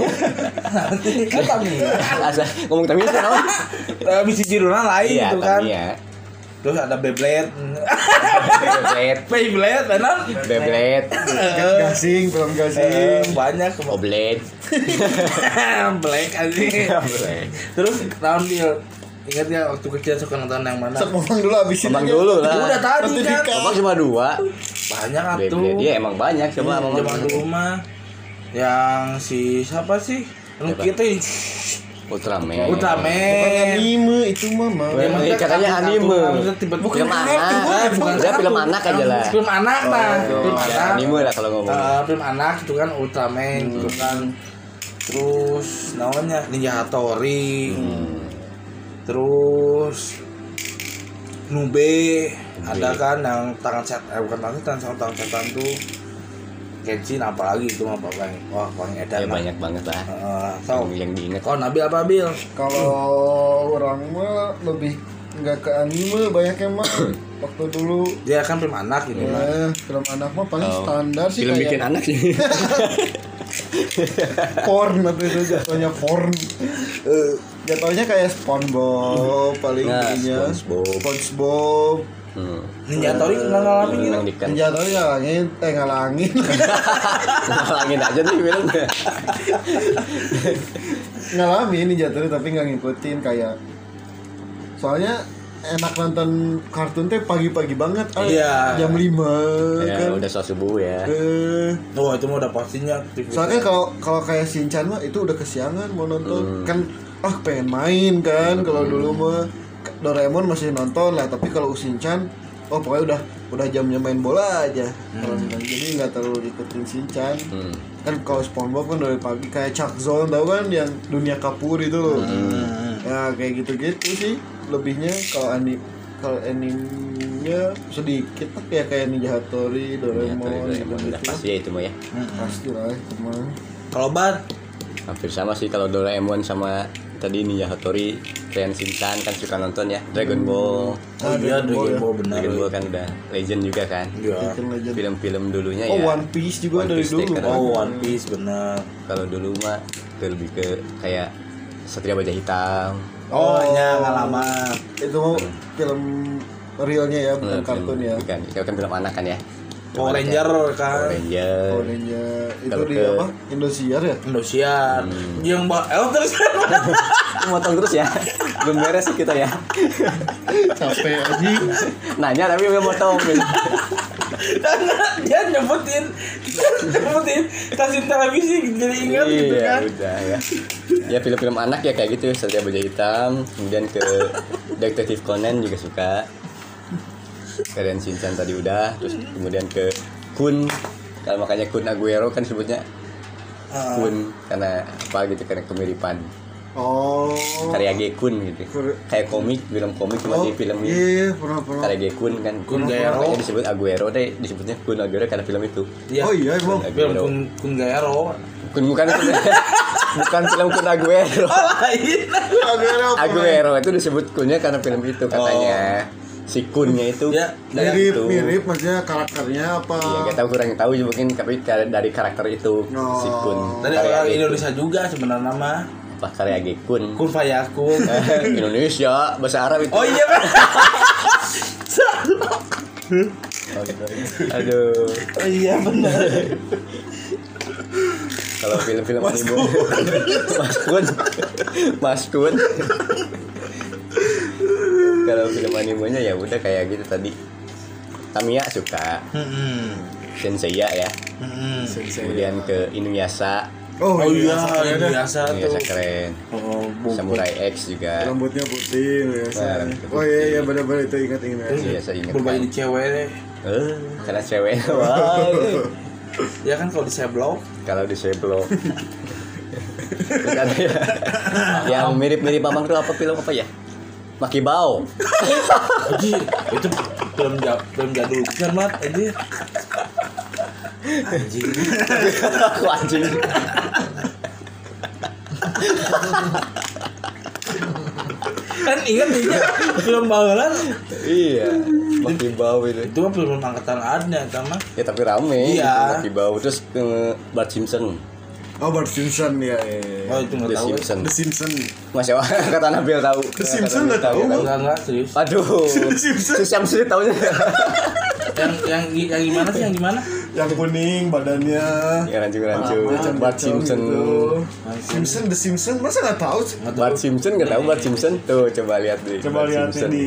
Nanti kan Tamiya. Asa ngomong tapi itu naon? Eh, bisa jiruna lain Iya, gitu kan. Kami ya. terus ada Beyblade. Beyblade, Beyblade enak Beyblade, Gasing, film gasing. banyak. Oblade. Black aja terus tahun dia ingat ya waktu kecil suka nonton yang mana Sok ngomong dulu abisin. Aja. dulu Itu lah. udah tadi kan Mamang cuma dua. banyak atuh Beyblade. Iya emang banyak coba Hmm, Mamang. zaman dulu mah yang si siapa sih Anu Siapa? kita ini Ultraman. Bukan Ultraman anime itu mama. Eh, kan katanya anime. kartun- tiba- bukan anak. bukan Dia film anak aja lah. film anak nah film Ya, anak anime lah kalau ngomong. Eh, film anak itu kan Ultraman gitu kan terus namanya Ninja Hattori Hmm. Terus Nube ada kan yang tangan set eh bukan tangan setan sama tangan setan tuh. Genshin apalagi itu mah paling wah paling Ya edan lah. banyak banget lah. Eh, so Yang, yang diinget. oh Nabil apa Bil? Kalau orang mah lebih nggak ke anime banyak yang mah waktu dulu. Dia kan film anak ini mah ya film anak mah paling Oh, standar sih Film kayak bikin anak sih. porn atau itu jatuhnya porn. Eh, jatuhnya kayak SpongeBob paling Nah, ininya SpongeBob. SpongeBob Hmm. Ninja Hattori nggak ngalamin gitu dikan. jatuhnya ngalangin eh ngalangin Ngalangin aja nih filmnya. ngalamin nih jatuhnya tapi nggak ngikutin kayak soalnya enak nonton kartun teh pagi-pagi banget ah, Iya. jam 5 Ya kan udah subuh ya. Eh, oh itu mah udah pastinya aktivitas. soalnya kalau kalau kayak Shinchan mah itu udah kesiangan mau Hmm. nonton kan ah pengen main kan kalau dulu mah Doraemon masih nonton lah tapi kalau Shinchan oh pokoknya udah udah jamnya main bola aja kalau Shinchan. jadi nggak terlalu ikutin Shinchan Hmm. kan kalau SpongeBob kan dari pagi kayak Chuck Zone tau kan yang dunia kapur itu loh Hmm. ya kayak gitu-gitu sih lebihnya kalau ani kalau animenya sedikit tapi ya kayak Ninja Hattori, Doraemon, Doraemon gitu udah pasti ya itu mah ya. pasti lah itu mah. kalau bar Hampir sama sih kalau Doraemon sama tadi Ninja Hattori, Ren Shinchan kan suka nonton ya. Dragon Ball. oh iya Dragon Ball benar Dragon Ball kan udah legend juga kan. iya. Film-film dulunya Oh ya. One Piece juga One dari Piece dulu. Kan? oh One Piece benar Kalau dulu mah ke lebih ke kayak Satria Baja Hitam. oh iya nggak lama Itu mau film realnya ya, bukan Hmm, kartun film- ya. Bukan, itu kan film anak kan ya. Power Ranger kan Power Ranger. Power Ranger itu di ke- apa? Indosiar ya? Indosiar yang mbak eh terus Motong terus ya. Belum beres sih kita ya. Capek aja. Nanya tapi udah motong. dia nyebutin nyebutin stasiun televisi jadi ingat gitu iya, kan udah ya. Ya film-film anak ya kayak gitu, Satria Baja Hitam, kemudian ke Detektif Conan juga suka. Keren Shinchan tadi udah, terus kemudian ke Kun. Kalau makanya Kun Aguero kan sebutnya Ah. Kun karena apa gitu karena kemiripan Oh. karya G Kun gitu. Kayak komik, film komik cuma Oh, di film iya, ini. iya, pernah pernah. Karya G Kun kan. Kun Gaero. Makanya disebut Aguero deh, disebutnya Kun Aguero karena film itu. Iya. Oh iya, emang. film kun kun Gaero Kun bukan bukan film Kun Aguero. oh lain Aguero. Aguero itu disebut kunnya karena film itu katanya. Si kunnya itu Ya, dari mirip itu. mirip maksudnya karakternya apa Iya, kita tahu kurang tahu mungkin tapi dari karakter itu Oh. si kun. dari Karya orang. Indonesia juga sebenarnya nama Apa karya Gekun? kun fayakun Indonesia bahasa Arab itu. oh iya kan Aduh. oh iya benar Kalau film-film anime Mas Kun Mas Kun Kalau film animenya ya udah kayak gitu tadi. Tamiya suka. Hmm, Senseiya ya. Hmm. Kemudian ke Inuyasha. Oh, oh iya ini biasa Inuyasha tuh. Keren. Oh Samurai X juga. Rambutnya putih ya Nah, oh iya iya benar-benar itu ingat ingat. Iya saya ingat berubah jadi cewek deh. Eh, karena cewek. Wah, ya kan kalau di seblok Kalau di Seblo Terus ada ya, Yang mirip-mirip Mamang tuh apa film apa ya? Makibao anjir itu film ja film jadul kan mat anjir. Anjing. Aku anjing? Kan ingat ya film bawalan Iya Makibao itu. Itu mah film angkatan adnya sama Ya tapi rame Iya. gitu, Makibao Terus ke Bart Simpson oh Bart Simpson ya, ya, ya. oh itu nggak The tahu. Simpson. The Simpson. Masya Allah kata Nabil tahu. The Simpson nggak tahu. enggak enggak serius. Aduh. Simpson. Si Simpson taunya. Yang yang yang gimana sih yang gimana? Yang kuning badannya. Ya rancu-rancu Macam Bart macam Simpson gitu. Simpson. The Simpson masa nggak tahu sih? Nggak tahu. Bart Simpson nggak tahu Bart Simpson. Tuh coba lihat deh coba lihat di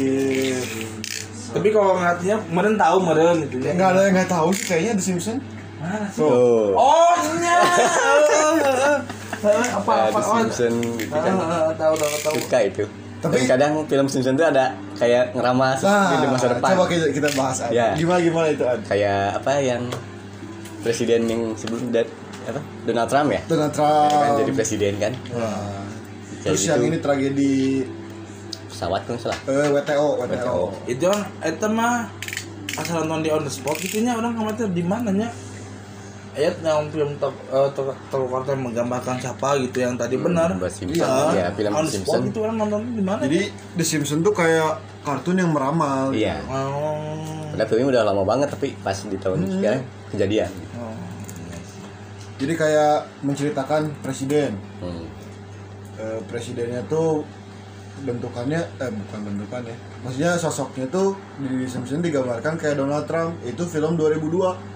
tapi kalau ngeliatnya meren tahu meren gitu ya. Nggak ada yang nggak tahu sih kayaknya The Simpson Mana sih? Oh iya apa apa The oh Simpson gitu kan Ah, tahu tahu tahu Suka itu Tapi- Dan kadang film Simpson tuh ada kayak ngeramas di masa depan coba kita, kita bahas aja. Ya. Gimana gimana itu Ad? Kayak apa yang Presiden yang sebelum dat apa Donald Trump ya Donald Ya Trump. kan jadi presiden kan Nah, terus gitu. yang ini tragedi pesawat kan salah eh, WTO, WTO. WTO. itu kan itu mah asal nonton di on the spot gitu nya orang kemarin di mana ayat yang film tok eh, yang menggambarkan siapa gitu yang tadi benar Bart Simpson. iya Ya, film on Simpson. itu orang nonton di mana Jadi The Simpson tuh kayak kartun yang meramal. iya oh, Padahal filmnya udah lama banget tapi pas di tahun sekarang kejadian oh. Jadi kayak menceritakan presiden. hmm. Eh, presidennya tuh bentukannya eh bukan bentukannya. Maksudnya sosoknya tuh di The Simpson digambarkan kayak Donald Trump. Itu film 2002.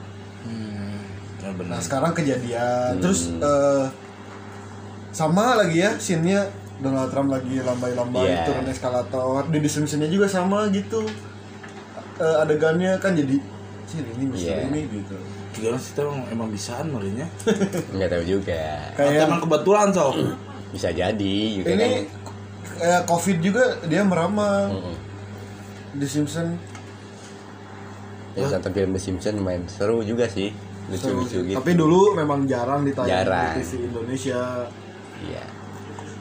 Hmm, ya benar. Nah sekarang kejadian. Terus eh, sama lagi ya scene-nya Donald Trump lagi lambai-lambai Iya. turun eskalator. Di The Simpsons-nya juga sama gitu. Eh, adegannya kan jadi sih ini mesti Iya. ini gitu. Orang sih emang, emang bisaan malahnya nggak tahu juga. Kayak emang kebetulan so bisa jadi juga kan ini kayak covid juga dia meramal. Mm-mm. The Simpsons. Ya nonton film The Simpsons lumayan seru juga sih lucu-lucu gitu tapi dulu memang jarang ditayang Jarang. di TV Indonesia iya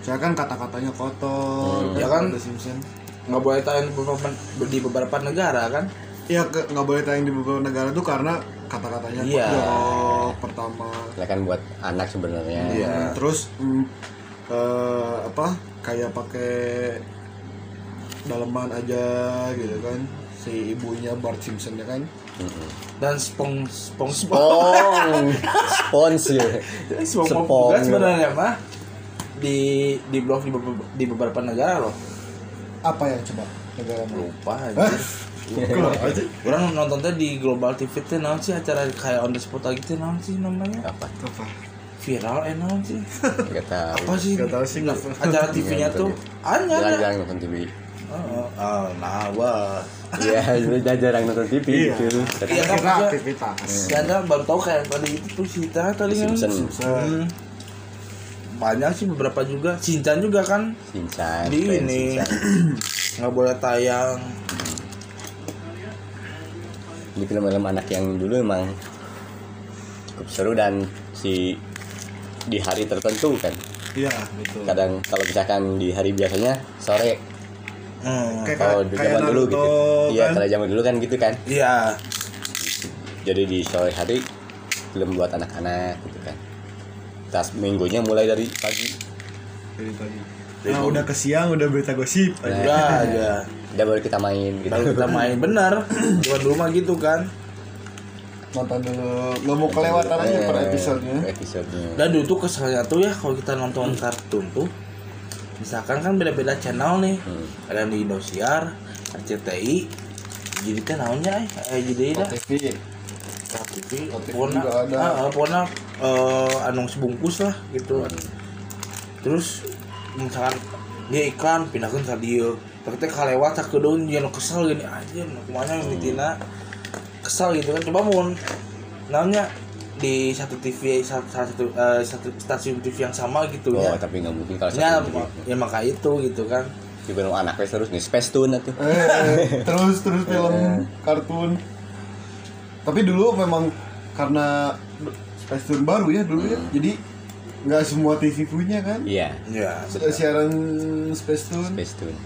saya kan kata-katanya kotor Hmm. Ya kan? The Simpsons nggak boleh tayang di beberapa, di beberapa negara kan Ya ke- nggak boleh tayang di beberapa negara tuh karena kata-katanya Iya. jorok pertama. Lah kan buat anak sebenarnya Iya. Terus mm, eh, apa kayak pakai daleman aja gitu kan si ibunya Bart Simpson ya kan. Dan spong spong Spong. Spons ya spong Spong. sebenarnya mah di di blog di, di beberapa negara loh. Apa yang coba? Negara mana? lupa aja orang nonton teh di global TV teh naon sih acara kayak on the spot lagi teh naon sih namanya? Apa? Apa? viral eh naon sih? Nggak tahu. Apa sih? Nggak tahu sih, Nah, nggak- acara TV-nya tuh hanya jarang-jarang nonton TV Oh, oh, nah, wah. Iya udah jarang nonton TV Iya. gitu Iya, kan, Kira maksudnya- aktivitas. Ya, anda baru tahu kayak tadi itu tuh si Tah tadi kan. Simpson. Hmm. Banyak sih beberapa juga. Shinchan juga kan Shinchan di ini nggak boleh tayang. di film-film anak yang dulu emang cukup seru dan si di hari tertentu kan Iya, betul. kadang kalau misalkan di hari biasanya sore Hmm. Kayak kalau di kayak zaman dulu gitu iya kan? kalau zaman dulu kan gitu kan Iya. jadi di sore hari film buat anak-anak gitu kan tas minggunya mulai dari pagi Dari pagi. Nah, udah ke siang udah berita gosip. Nah. Udah aja. Udah baru kita main gitu. baru kita main bener cuma dulu mah gitu kan nonton dulu nggak mau kelewatan aja per episodenya Per episodenya. dan dulu tuh keselnya tuh ya kalau kita nonton kartun tuh misalkan kan beda-beda channel nih. Hmm. ada yang di Indosiar RCTI jadi teh naonnya eh eh, jadi dah. TV TV ada. ah, ah, pokoknya eh, anu sebungkus lah gitu. Terus misalkan dia iklan pindahkan ke dia tapi teh kalewat tak kedon jangan kesel gini aja kumanya yang ditina kesel gitu kan coba mun namanya di satu TV satu, satu, eh, satu stasiun TV yang sama gitu Oh, ya. tapi nggak mungkin kalau ya, satu ya maka itu gitu kan. Juga nu anak wes terus nih Space Tune atuh. eh, terus terus film kartun. Tapi dulu memang karena Space Tune baru ya dulu ya jadi nggak semua TV punya kan? Iya, ya siaran Space Tune? Space Tune.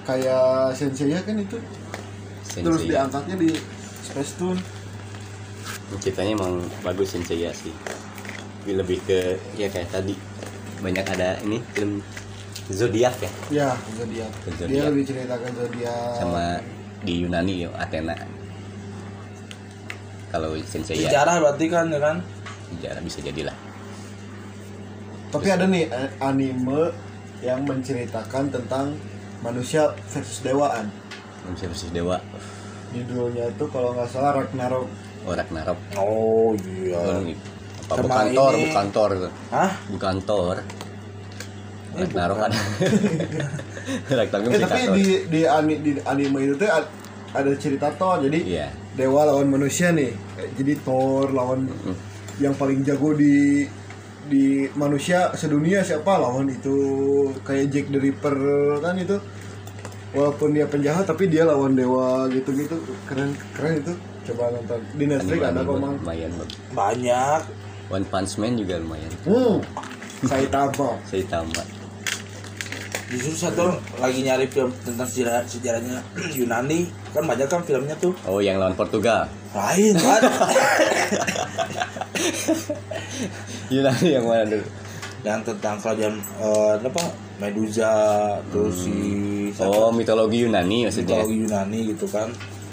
kayak Sensei kan itu terus Sensei. diangkatnya di Space Tune Ceritanya emang bagus Sensei ya sih. Tapi lebih ke ya kayak tadi banyak ada ini film zodiak ya ya Zodiac Zodiac. dia lebih ceritakan Zodiac sama di Yunani ya Athena. Kalau Sensei ya sejarah berarti kan ya kan sejarah bisa jadilah. tapi ada nih eh, anime yang menceritakan tentang manusia versus dewaan Manusia versus dewa. judulnya itu kalau nggak salah Ragnarok Oh Ragnarok. oh iya. Apa Sama bukan Thor, ini- bukan Thor. hah Bukan Thor. Eh, Ragnarok bukan. ada. Ragnarok eh, tapi di di, ani- di anime itu tuh ad- ada cerita Thor jadi Iya. dewa lawan manusia nih jadi Thor lawan yang paling jago di di manusia sedunia siapa lawan itu kayak Jack the Ripper kan itu walaupun dia penjahat tapi dia lawan dewa gitu-gitu keren keren itu coba nonton. Di Netflix ada kok mang. lumayan Bang. banyak. One Punch Man juga lumayan. Hmm. Saitama. Saya tambah justru saya tuh lagi nyari film tentang sejarah sejarahnya Yunani. Kan banyak kan filmnya tuh. Oh yang lawan Portugal. Lain kan Yunani yang mana dulu? Yang tentang kerajaan eh, apa? Medusa terus si oh mitologi Yunani maksudnya. Mitologi Yunani gitu kan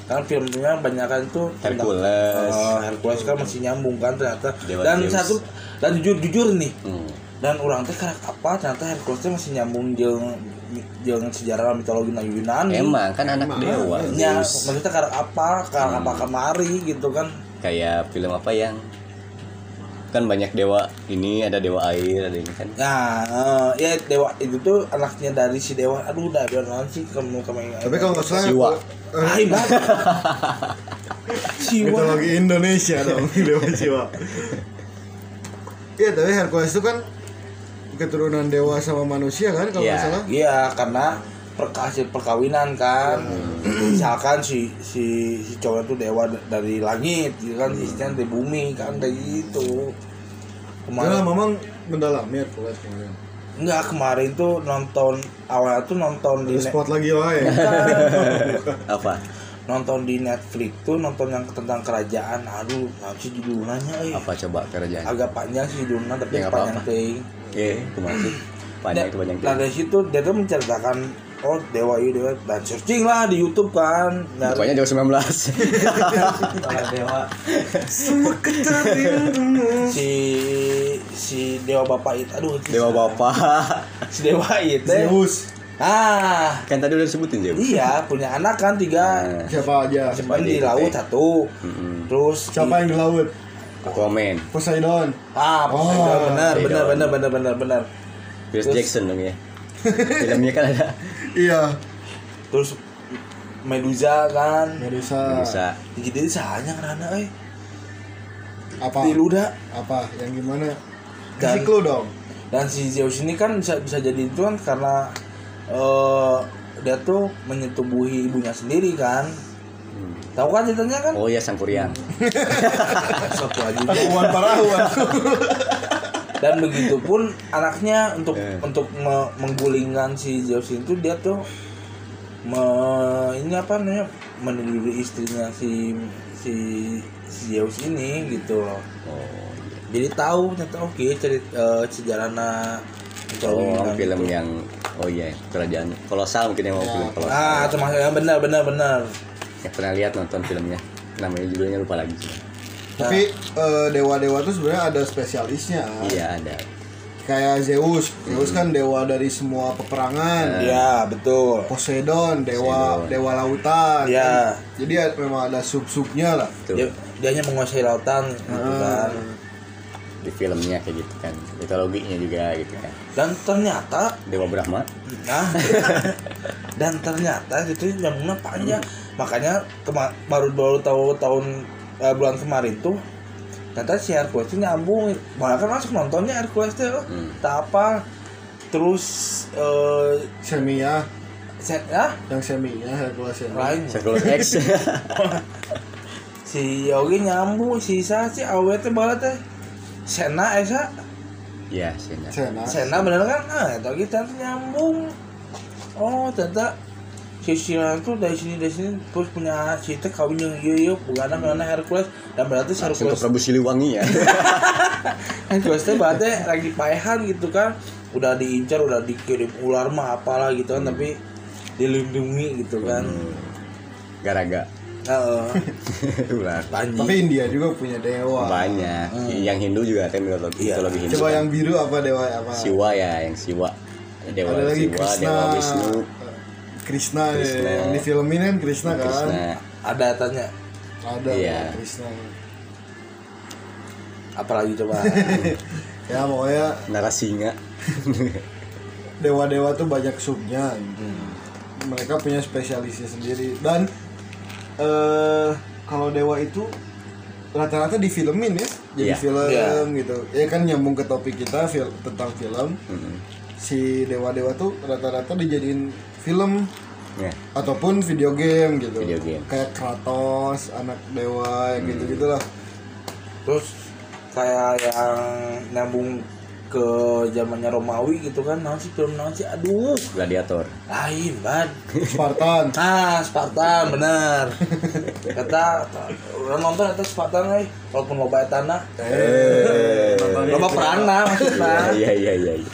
kan filmnya banyak kan tuh tentang- Hercules. Eh, Hercules kan masih nyambung kan ternyata Dewa dan Zeus. satu dan jujur jujur nih hmm. dan orang teh karak apa ternyata Hercules teh masih nyambung jeung jeung sejarah mitologi Yunani emang kan anak Emang. dewa ya maksudnya karak apa karak apa kemari gitu kan kayak film apa yang kan banyak dewa ini ada dewa air ada ini kan nah eh, ya dewa itu tuh anaknya dari si dewa aduh udah dewa naon sih kamu kamu tapi kalau nggak salah Siwa. Banget Siwa mitologi Indonesia dong dewa Siwa Iya tapi Hercules itu kan keturunan dewa sama manusia kan kalau Iya. salah? Iya karena perka- hasil perkawinan kan. Misalkan si si si cowok itu dewa dari langit gitu kan istrinya dari bumi kan kayak gitu. Karena kemarin memang mendalami Hercules kemarin enggak kemarin tuh nonton awalnya tuh nonton di spot lagi wae apa? Nonton di Netflix tuh nonton yang tentang kerajaan. Aduh sih judulnya eh? Apa coba kerjaan agak panjang sih judulnya tapi Ya, nggak panjang ting. Eh ke mana sih? Panjang itu banyak nah dari situ dia tuh menceritakan oh dewa ini dewa dan searching lah di YouTube kan. Nyari pokoknya dewa 19 para dewa. Si si dewa bapak itu aduh dewa bapak. Si dewa itu Zeus. Ah. Kan tadi udah disebutin Zeus. Iya punya anak kan tiga. Nah, siapa aja. Cuman Di laut satu. Terus siapa yang di laut? Aquaman Poseidon. Ah Oh, benar benar Poseidon. benar benar benar benar. Pierce Terus- Jackson dong ya filmnya kan ada. Iya. Terus Medusa kan. Medusa. Bisa jadi sahanya karena eh apa? Di luda. Apa? Yang gimana? Dan- kasih clue dong. dan si Zeus ini kan bisa bisa jadi itu kan karena eh dia tuh menyetubuhi ibunya sendiri kan. Tahu kan ceritanya kan? Oh ya sang kuryang satu aja Takuan parahuan dan begitu pun anaknya untuk Eh. untuk me- menggulingkan si Zeus itu dia tuh me, ini apa namanya meneluri istrinya si si si Zeus ini gitu loh. Oh jadi tahu ternyata oke cerita sejarahnya Oh, film itu. yang oh iya kerajaan kolosal mungkin yang mau Ya, film kolosal. ah termasuk yang benar benar benar. Yang pernah lihat nonton filmnya. Namanya judulnya lupa lagi sih Tapi eh, dewa-dewa tuh sebenarnya ada spesialisnya. iya ada Kayak Zeus. Zeus kan dewa dari semua peperangan. ya betul Poseidon, dewa Poseidon. dewa lautan. Ya. kan. Jadi ya, memang ada sub-subnya lah. dia, dia hanya menguasai lautan gitu kan di filmnya kayak gitu kan mitologinya juga gitu kan dan ternyata dewa Brahma nah dan ternyata gitu nyambungnya panjang makanya kema- baru baru tahu tahun eh, bulan kemarin tuh ternyata si Hercules itu nyambung malah kan masuk nontonnya Hercules tuh Hmm. tak apa. Terus eh Semia, set ya yang seminya Hercules Semia. lain. Hercules X. Si Yogi nyambung si Sa si awet teh bala teh Sena Esa. Ya Sena Sena. Sena bener kan? Nah itu kita nyambung. Oh ternyata si Sila tuh dari sini dari sini terus punya si teh kawin yang bukan karena Hercules dan berarti ke Hercules Prabu Siliwangi ya Hercules teh berarti lagi paehan gitu kan udah diincar udah dikirim ular mah apalah gitu kan tapi dilindungi gitu kan Hmm. Garaga Heeh. ular banjir Tapi India juga punya dewa. banyak yang Hindu juga kan mitologi Iya. mitologi Hindu Coba kan. yang biru apa dewa apa? Siwa ya yang Siwa dewa Ada lagi Siwa Krishna. dewa Wisnu Krishna, ya, Krishna. yang di filmin kan Krishna kan. Krishna ada tanya Ada Iya. Krishna. apalagi coba Ya pokoknya Narasinga dewa-dewa tuh banyak subnya. Mereka punya spesialisnya sendiri dan eh kalau dewa itu rata-rata difilmin ya jadi Iya. film Iya. gitu ya kan nyambung ke topik kita fil- tentang film Mm-mm. si dewa-dewa tuh rata-rata dijadiin film ya. ataupun video game gitu. Video game. kayak Kratos anak dewa gitu gitulah terus kayak yang nyambung ke zamannya Romawi gitu kan nah sih film nah sih aduh. Gladiator. Lain bad. Spartan. Nah Spartan bener kata orang nonton itu Spartan eh. Walaupun loba tanah eh. Loba perana maksudnya. Iya iya iya iya.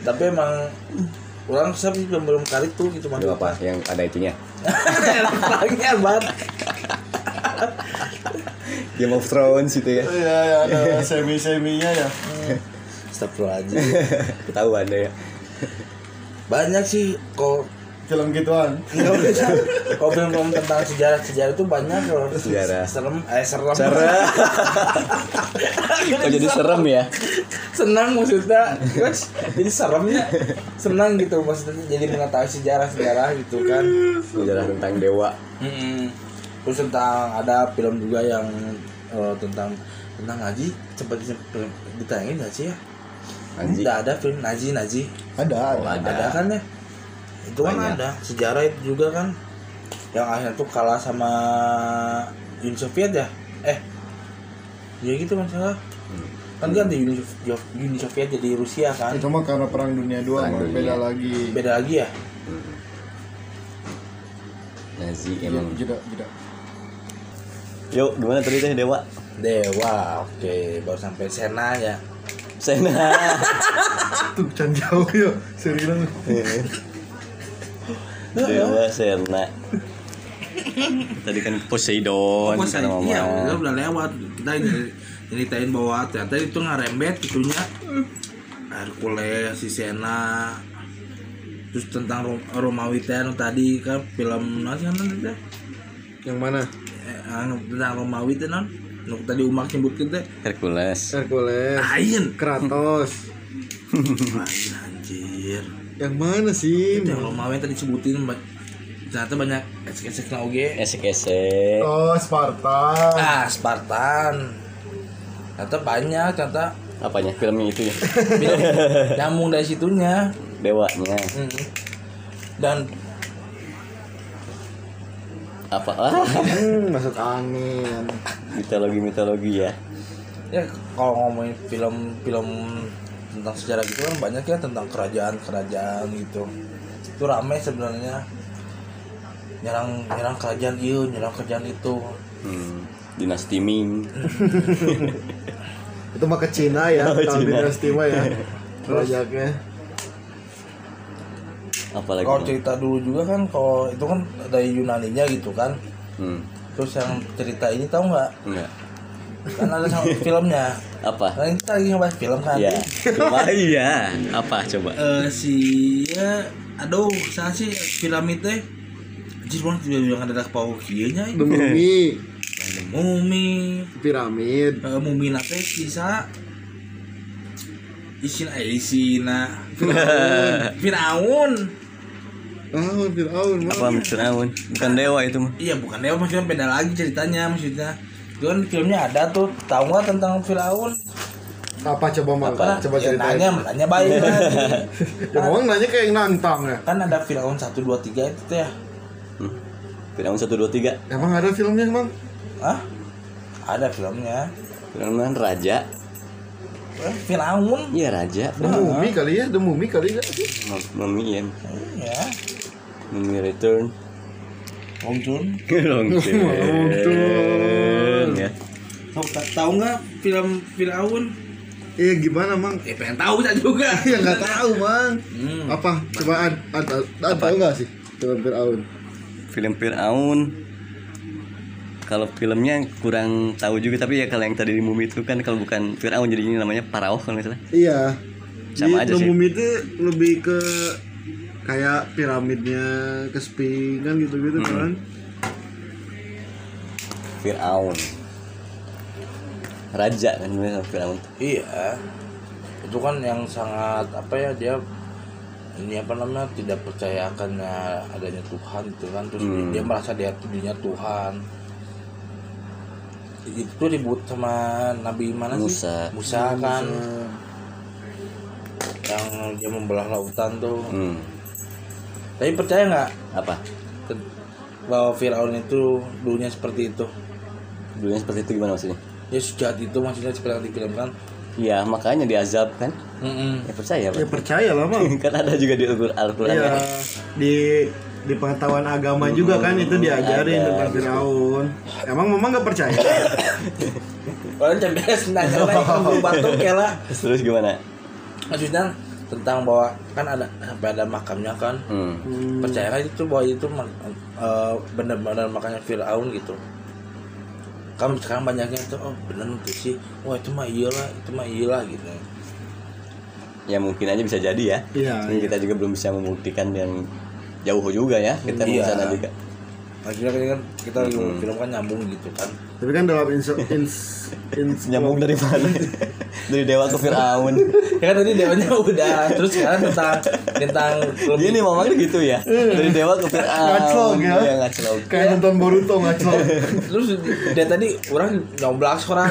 tapi emang orang sih? Belum belum kali tuh gitu Itu apa? Yang ada itunya? Lagi bad Game of Thrones itu ya? Iya, ya, ada semi-seminya ya. Astagfirullahaladzim. Ketahuan deh ya? Banyak sih kok Film gituan. Enggak bisa. Kalau film-film tentang sejarah-sejarah itu banyak loh. Sejarah. Serem, eh serem. serem kok jadi serem ya Senang maksudnya. Terus jadi seremnya senang gitu maksudnya jadi mengetahui sejarah-sejarah gitu kan. sejarah tentang dewa Mm-mm. Terus tentang ada film juga yang eh, tentang tentang seperti film ditayangin nggak sih ya? Naji. Tidak ada film Naji Naji. Ada, Oh, ada. ada. Ada kan ya? Itu kan Banyak. ada sejarah itu juga kan. Yang akhirnya tuh kalah sama Uni Soviet ya? Eh, ya gitu kan salah. Kan kan di Uni, Uni Soviet jadi Rusia kan. Itu mah karena perang dunia dua Perang mah dunia. beda lagi. Beda lagi ya? Nazi emang Jeda, jeda. yuk gimana tadi teh dewa Dewa, oke, baru sampai Sena ya. Sena Tuh, jauh ya. Serius. Dewa Sena tadi kan Poseidon Oh, kan iya, ngomong. udah, udah lewat. Kita nyeritain bahwa ternyata itu ngarembet gitunya. Hercules, si Sena, terus tentang Rom Romawi teh anu tadi kan film nasi kan Yang mana? eh, anu, tentang Romawi teh non tadi umak nyebutkeun teh Hercules Hercules. lain Kratos. lain anjir Yang mana sih? itu yang yang tadi sebutin ternyata banyak esek-esek na oge esek-esek. Oh, Spartan. ah Spartan. Ternyata banyak ternyata. Apanya? Filmnya itu ya? Film nyambung dari situnya. Dewanya. Mm. dan apa? Ah Hmm, masuk angin. mitologi mitologi ya? Ya kalau ngomongin film-film tentang sejarah gitu kan banyak ya tentang kerajaan-kerajaan gitu itu ramai sebenarnya nyerang nyerang kerajaan iya nyerang kerajaan itu hmm. dinasti Ming Itu mah ke Cina ya, Oh, Cina. dinasti mah ya. Proyeknya. apalagi kalau cerita dulu juga kan kalau itu kan dari Yunaninya gitu kan hmm. terus yang cerita ini tahu nggak enggak kan ada sama filmnya. Apa? Nah kita lagi ngebahas film kan ya Wah, iya. Apa coba? Eh, si ya aduh saya sih film itu Anjir orang juga bilang ada kepau kieunya The Mummy. Mumi piramid. Eh, Mumi nate sisa Isina eh isina Firaun. Ah Fir'aun apa Fir'aun? Bukan dewa itu mah. Iya bukan dewa maksudnya beda lagi ceritanya maksudnya itu kan filmnya ada tuh. Tahu nggak tentang Firaun? Apa? Coba mang Apa? coba ya, ceritain. nanya nanya baik ya mau nanya kayak yang nantang ya. Kan ada Firaun satu dua tiga itu tuh ya. Hmm. Fir'aun satu dua tiga. Emang ada filmnya emang Hah? ada filmnya. Fir'aun kan raja. Eh, Firaun? Iya raja. The Mummy kali ya The Mummy kali ya. Mami ya ya Mami return. Om Jun. Long term ya. Tahu tahu nggak film Firaun iya gimana mang? Eh pengen tahu saya juga. Ya nggak tahu mang. Hmm. apa? Coba ad, ad, ad, ad, tahu nggak sih film Fir'aun film Fir'aun kalau filmnya kurang tahu juga tapi ya kalau yang tadi di Mumi itu kan kalau bukan Fir'aun jadi ini namanya Paraoh kalau salah. Iya. Sama Di aja sih. Mummy itu lebih ke kayak piramidnya kespingan gitu-gitu Hmm. kan Fir'aun. Raja kan sebenarnya Fir'aun. Iya. Itu kan yang sangat apa ya dia ini apa namanya tidak percaya akan adanya Tuhan itu kan. Terus Hmm. dia merasa dia dirinya Tuhan. Itu ribut sama Nabi mana Musa. sih Musa. kan. Yang dia membelah lautan tuh. Hmm. tapi percaya nggak? Apa? Bahwa Firaun itu dulunya seperti itu dulunya seperti itu gimana maksudnya ya sejahat itu maksudnya seperti yang difilmkan Iya makanya diazab kan Mm-mm. ya percaya ya Pak. percaya lah mang kan ada juga di Al- Al-Quran Iya kan? di di pengetahuan agama juga kan itu diajarin Ada. tentang Firaun emang mama nggak percaya Orang cembes nanya lagi kamu batuk ya lah. terus, terus gimana Maksudnya tentang bahwa kan ada sampai ada makamnya kan. hmm. Percaya itu bahwa itu eh, benar-benar makamnya Firaun gitu. Kan sekarang banyaknya tuh oh benar tuh sih. Wah itu mah iyalah, itu mah iyalah gitu. ya mungkin aja bisa jadi ya Iya, Ini kita juga belum bisa membuktikan yang jauh juga ya kita mau Iya. sana juga Maksudnya kan kita lagi film kan nyambung gitu kan. Tapi kan dalam ins, ins, ins nyambung dari mana? Dari dewa ke Fir'aun. Ya kan tadi dewanya udah terus sekarang tentang tentang lebih Gini mamanya gitu ya? Dari dewa ke Fir'aun. Ngaclok ya. Iya ngaclok kayak nonton Boruto ngaco terus dia tadi orang nyoblak seorang.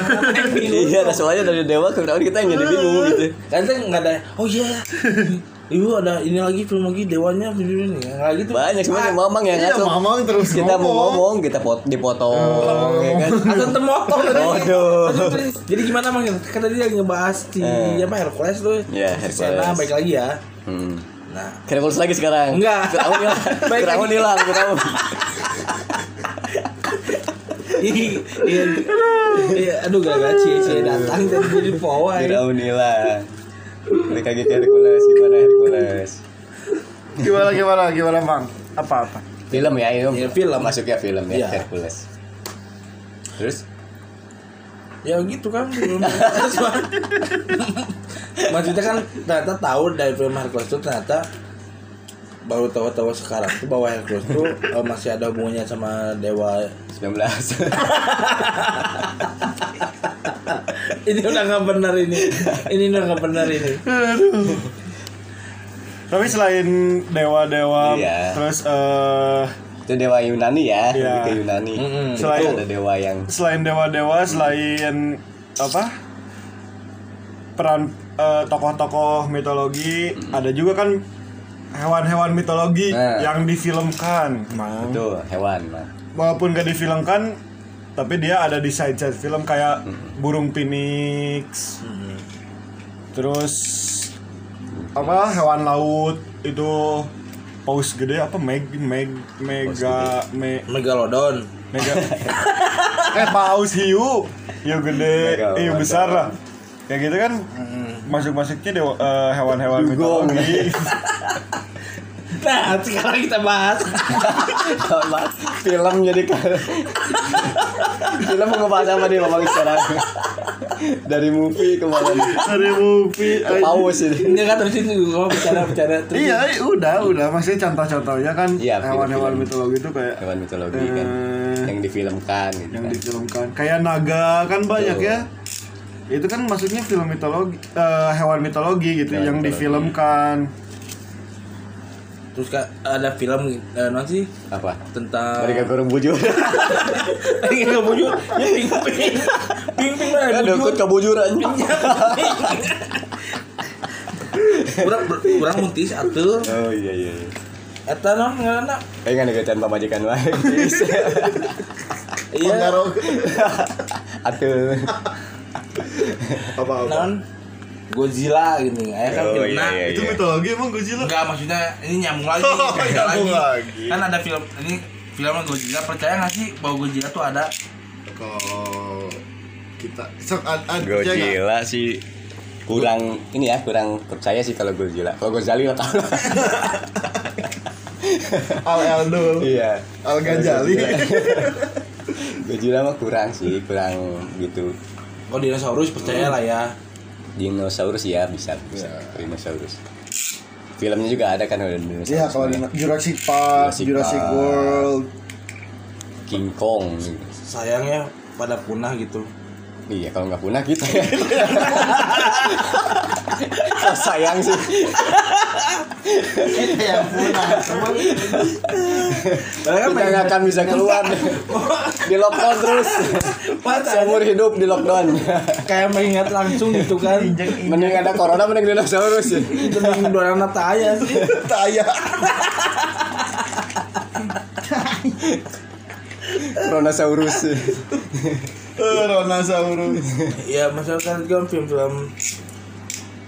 Iya nah, soalnya dari dewa ke Fir'aun kita yang jadi bingung gitu. Kan saya nggak ada oh iya ibu ada ini lagi film lagi dewanya ini nggak gitu Banyak sebenarnya mamang yang iya ngaclok mamang terus Kita mau ngomong kita pot dipotong ya kan? Asal temotong tadi. Jadi gimana mang? Kan tadi lagi ngebahas di Eh. apa Hercules tuh. Iya, Si Hercules. Sena baik lagi ya. Hmm. nah. Revols lagi sekarang. Enggak. Fir'aun hilang. Baik Fir'aun lagi. hilang Fir'aun iya. Iya aduh gak cie datang jadi pawai. Fir'aun hilang Udah kaget Hercules Gimana Hercules? Gimana gimana gimana mang apa apa? Film ya ini Iya, film. Masuknya film ya Iya. Hercules. Terus? Ya gitu kan maksudnya kan ternyata tahu dari film Hercules itu ternyata baru tahu-tahu sekarang tuh bahwa Hercules tuh eh, masih ada hubungannya sama dewa 19 ini udah nggak benar ini ini udah nggak benar ini tapi selain dewa-dewa Iya. terus eh Itu dewa Yunani ya Iya. Ke Yunani Mm-mm. Itu Selain- ada dewa yang selain dewa-dewa selain apa peran eh, tokoh-tokoh mitologi ada juga kan hewan-hewan mitologi Nah. yang difilmkan Mang. Itu hewan nah. walaupun gak difilmkan tapi dia ada di side side film kayak burung phoenix. Terus apa hewan laut itu paus gede apa? Meg meg mega me, megalodon. Mega eh paus hiu. Hiu gede. Megalodon. hiu besar lah. Kayak gitu kan masuk masuknya dewa, eh, hewan-hewan mitologi Nah, sekarang kita bahas. Mas, film jadi kan film mau ngebahas apa nih Bang sekarang dari movie ke mana nih Dari movie. ke paus ini Enggak kan terus itu kalau bicara bicara terus. Iya, udah, udah. Maksudnya contoh-contohnya kan Iya, hewan-hewan mitologi itu kayak hewan mitologi kan Eh. yang difilmkan gitu yang kan. difilmkan. Kayak naga kan banyak Betul. ya. Itu kan maksudnya film mitologi, eh, hewan mitologi gitu Hewan yang mitologi. difilmkan. Terus kan ada film eh, non sih apa tentang mereka kurang bujur Ini enggak bujur. Ya ping ping. Ping ping lah bujur. dekut kebujuran Urang urang muntis atuh. oh iya iya iya. Eta non ngaranna. kayak nggak deketan pamajikan wae Iya. Pengaruh atuh apa apa. Non Godzilla gini. Aya kan Oh, filmna. iya, iya. Itu mitologi emang Godzilla. Enggak maksudnya ini nyambung lagi, Oh, nyambung lagi. lagi. Kan ada film ini filmnya Godzilla. Percaya nggak sih bahwa Godzilla tuh ada? Kalau kita sok ad? Godzilla sih kurang ini ya kurang percaya sih kalau Godzilla kalau tau lah Al Eldul. iya Al Ghazali. Godzilla mah kurang sih kurang gitu Kalau dinosaurus percaya lah ya. Dinosaurus ya bisa bisa dinosaurus filmnya juga ada kan ada dinosaurus Iya, kalau di Jurassic Park, Jurassic Jurassic, Park. World. King Kong. Sayangnya pada punah gitu. Iya kalau nggak punah kita ya. Kok sayang sih. Yang punah. Kan kita nggak akan bisa keluar. Di lockdown terus. Seumur hidup di lockdown. Kayak mengingat langsung gitu kan. mending ada corona mending dinosaurus. Ya Itu yang dua anak taya sih. Taya. Brontosaurus Eh, Ronasaurus. Ya maksudnya kan film-film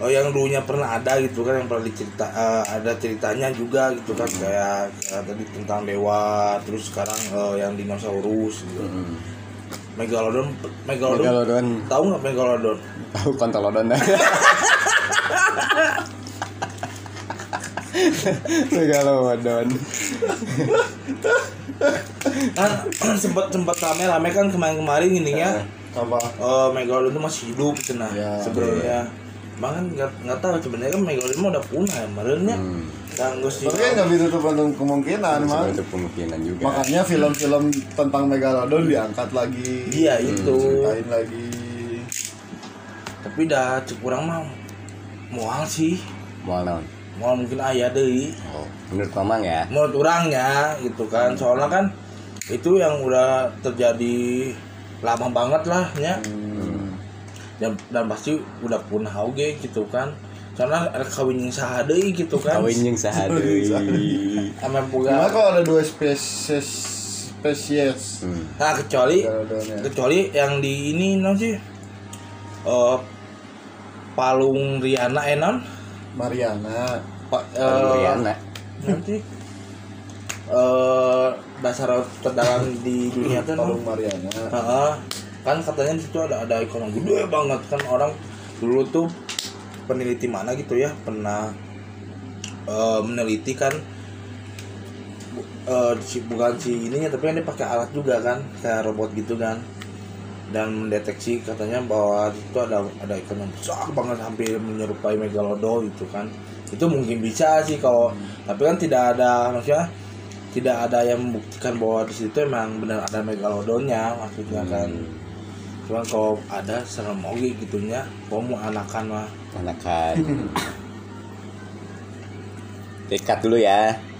oh, yang dulunya pernah ada gitu kan yang pernah dicerita eh, ada ceritanya juga gitu kan kayak, kayak tadi tentang dewa terus sekarang eh, yang dinosaurus gitu. Megalodon Megalodon Megalodon tahu nggak Megalodon? tahu kontolodon Megalodon Kan sempat sempat rame rame kan kemarin-kemarin ininya Apa? eh, Megalodon itu masih hidup cenah Ya, sebenarnya. Bahkan nggak nggak tahu sebenarnya kan Megalodon mah udah punah ya kemarinnya. Hmm. Dan Gusti Tapi kan nggak bisa tutup untuk kemungkinan, Mang. itu kemungkinan juga Makanya film-film tentang Megalodon diangkat lagi. Iya itu. Ceritain lagi. Tapi dah kurang mah mual sih. mau naon Mual mungkin ayah deh. oh menurut mamang ya Menurut orangnya gitu kan. Soalnya kan itu yang udah terjadi lama banget lah ya. Hmm. Dan, dan pasti udah punah oge gitu kan. Soalnya ada kawin yang saha deui gitu kan. kawin yang sahadui Sama Gimana boga. kalau ada dua spesies spesies hmm. Nah, kecuali kecuali yang di ini non sih eh palung Riana enon Mariana. pak Kalau eh Riana nanti eh dasar terdalam di dunia tuh Palung Mariana. Heeh. kan katanya di situ ada ada ikon yang gede banget kan orang dulu tuh peneliti mana gitu ya pernah eh, meneliti kan si- bukan si ininya tapi kan dia pakai alat juga kan kayak robot gitu kan dan mendeteksi katanya bahwa di situ ada ada ikan yang besar banget hampir menyerupai megalodon gitu kan. Itu mungkin bisa sih kalau tapi kan tidak ada maksudnya tidak ada yang membuktikan bahwa di situ emang benar ada megalodonnya maksudnya kan. Cuman kalau ada serem oge gitunya. Kalau mau anakan mah. Anakan. Dekat dulu ya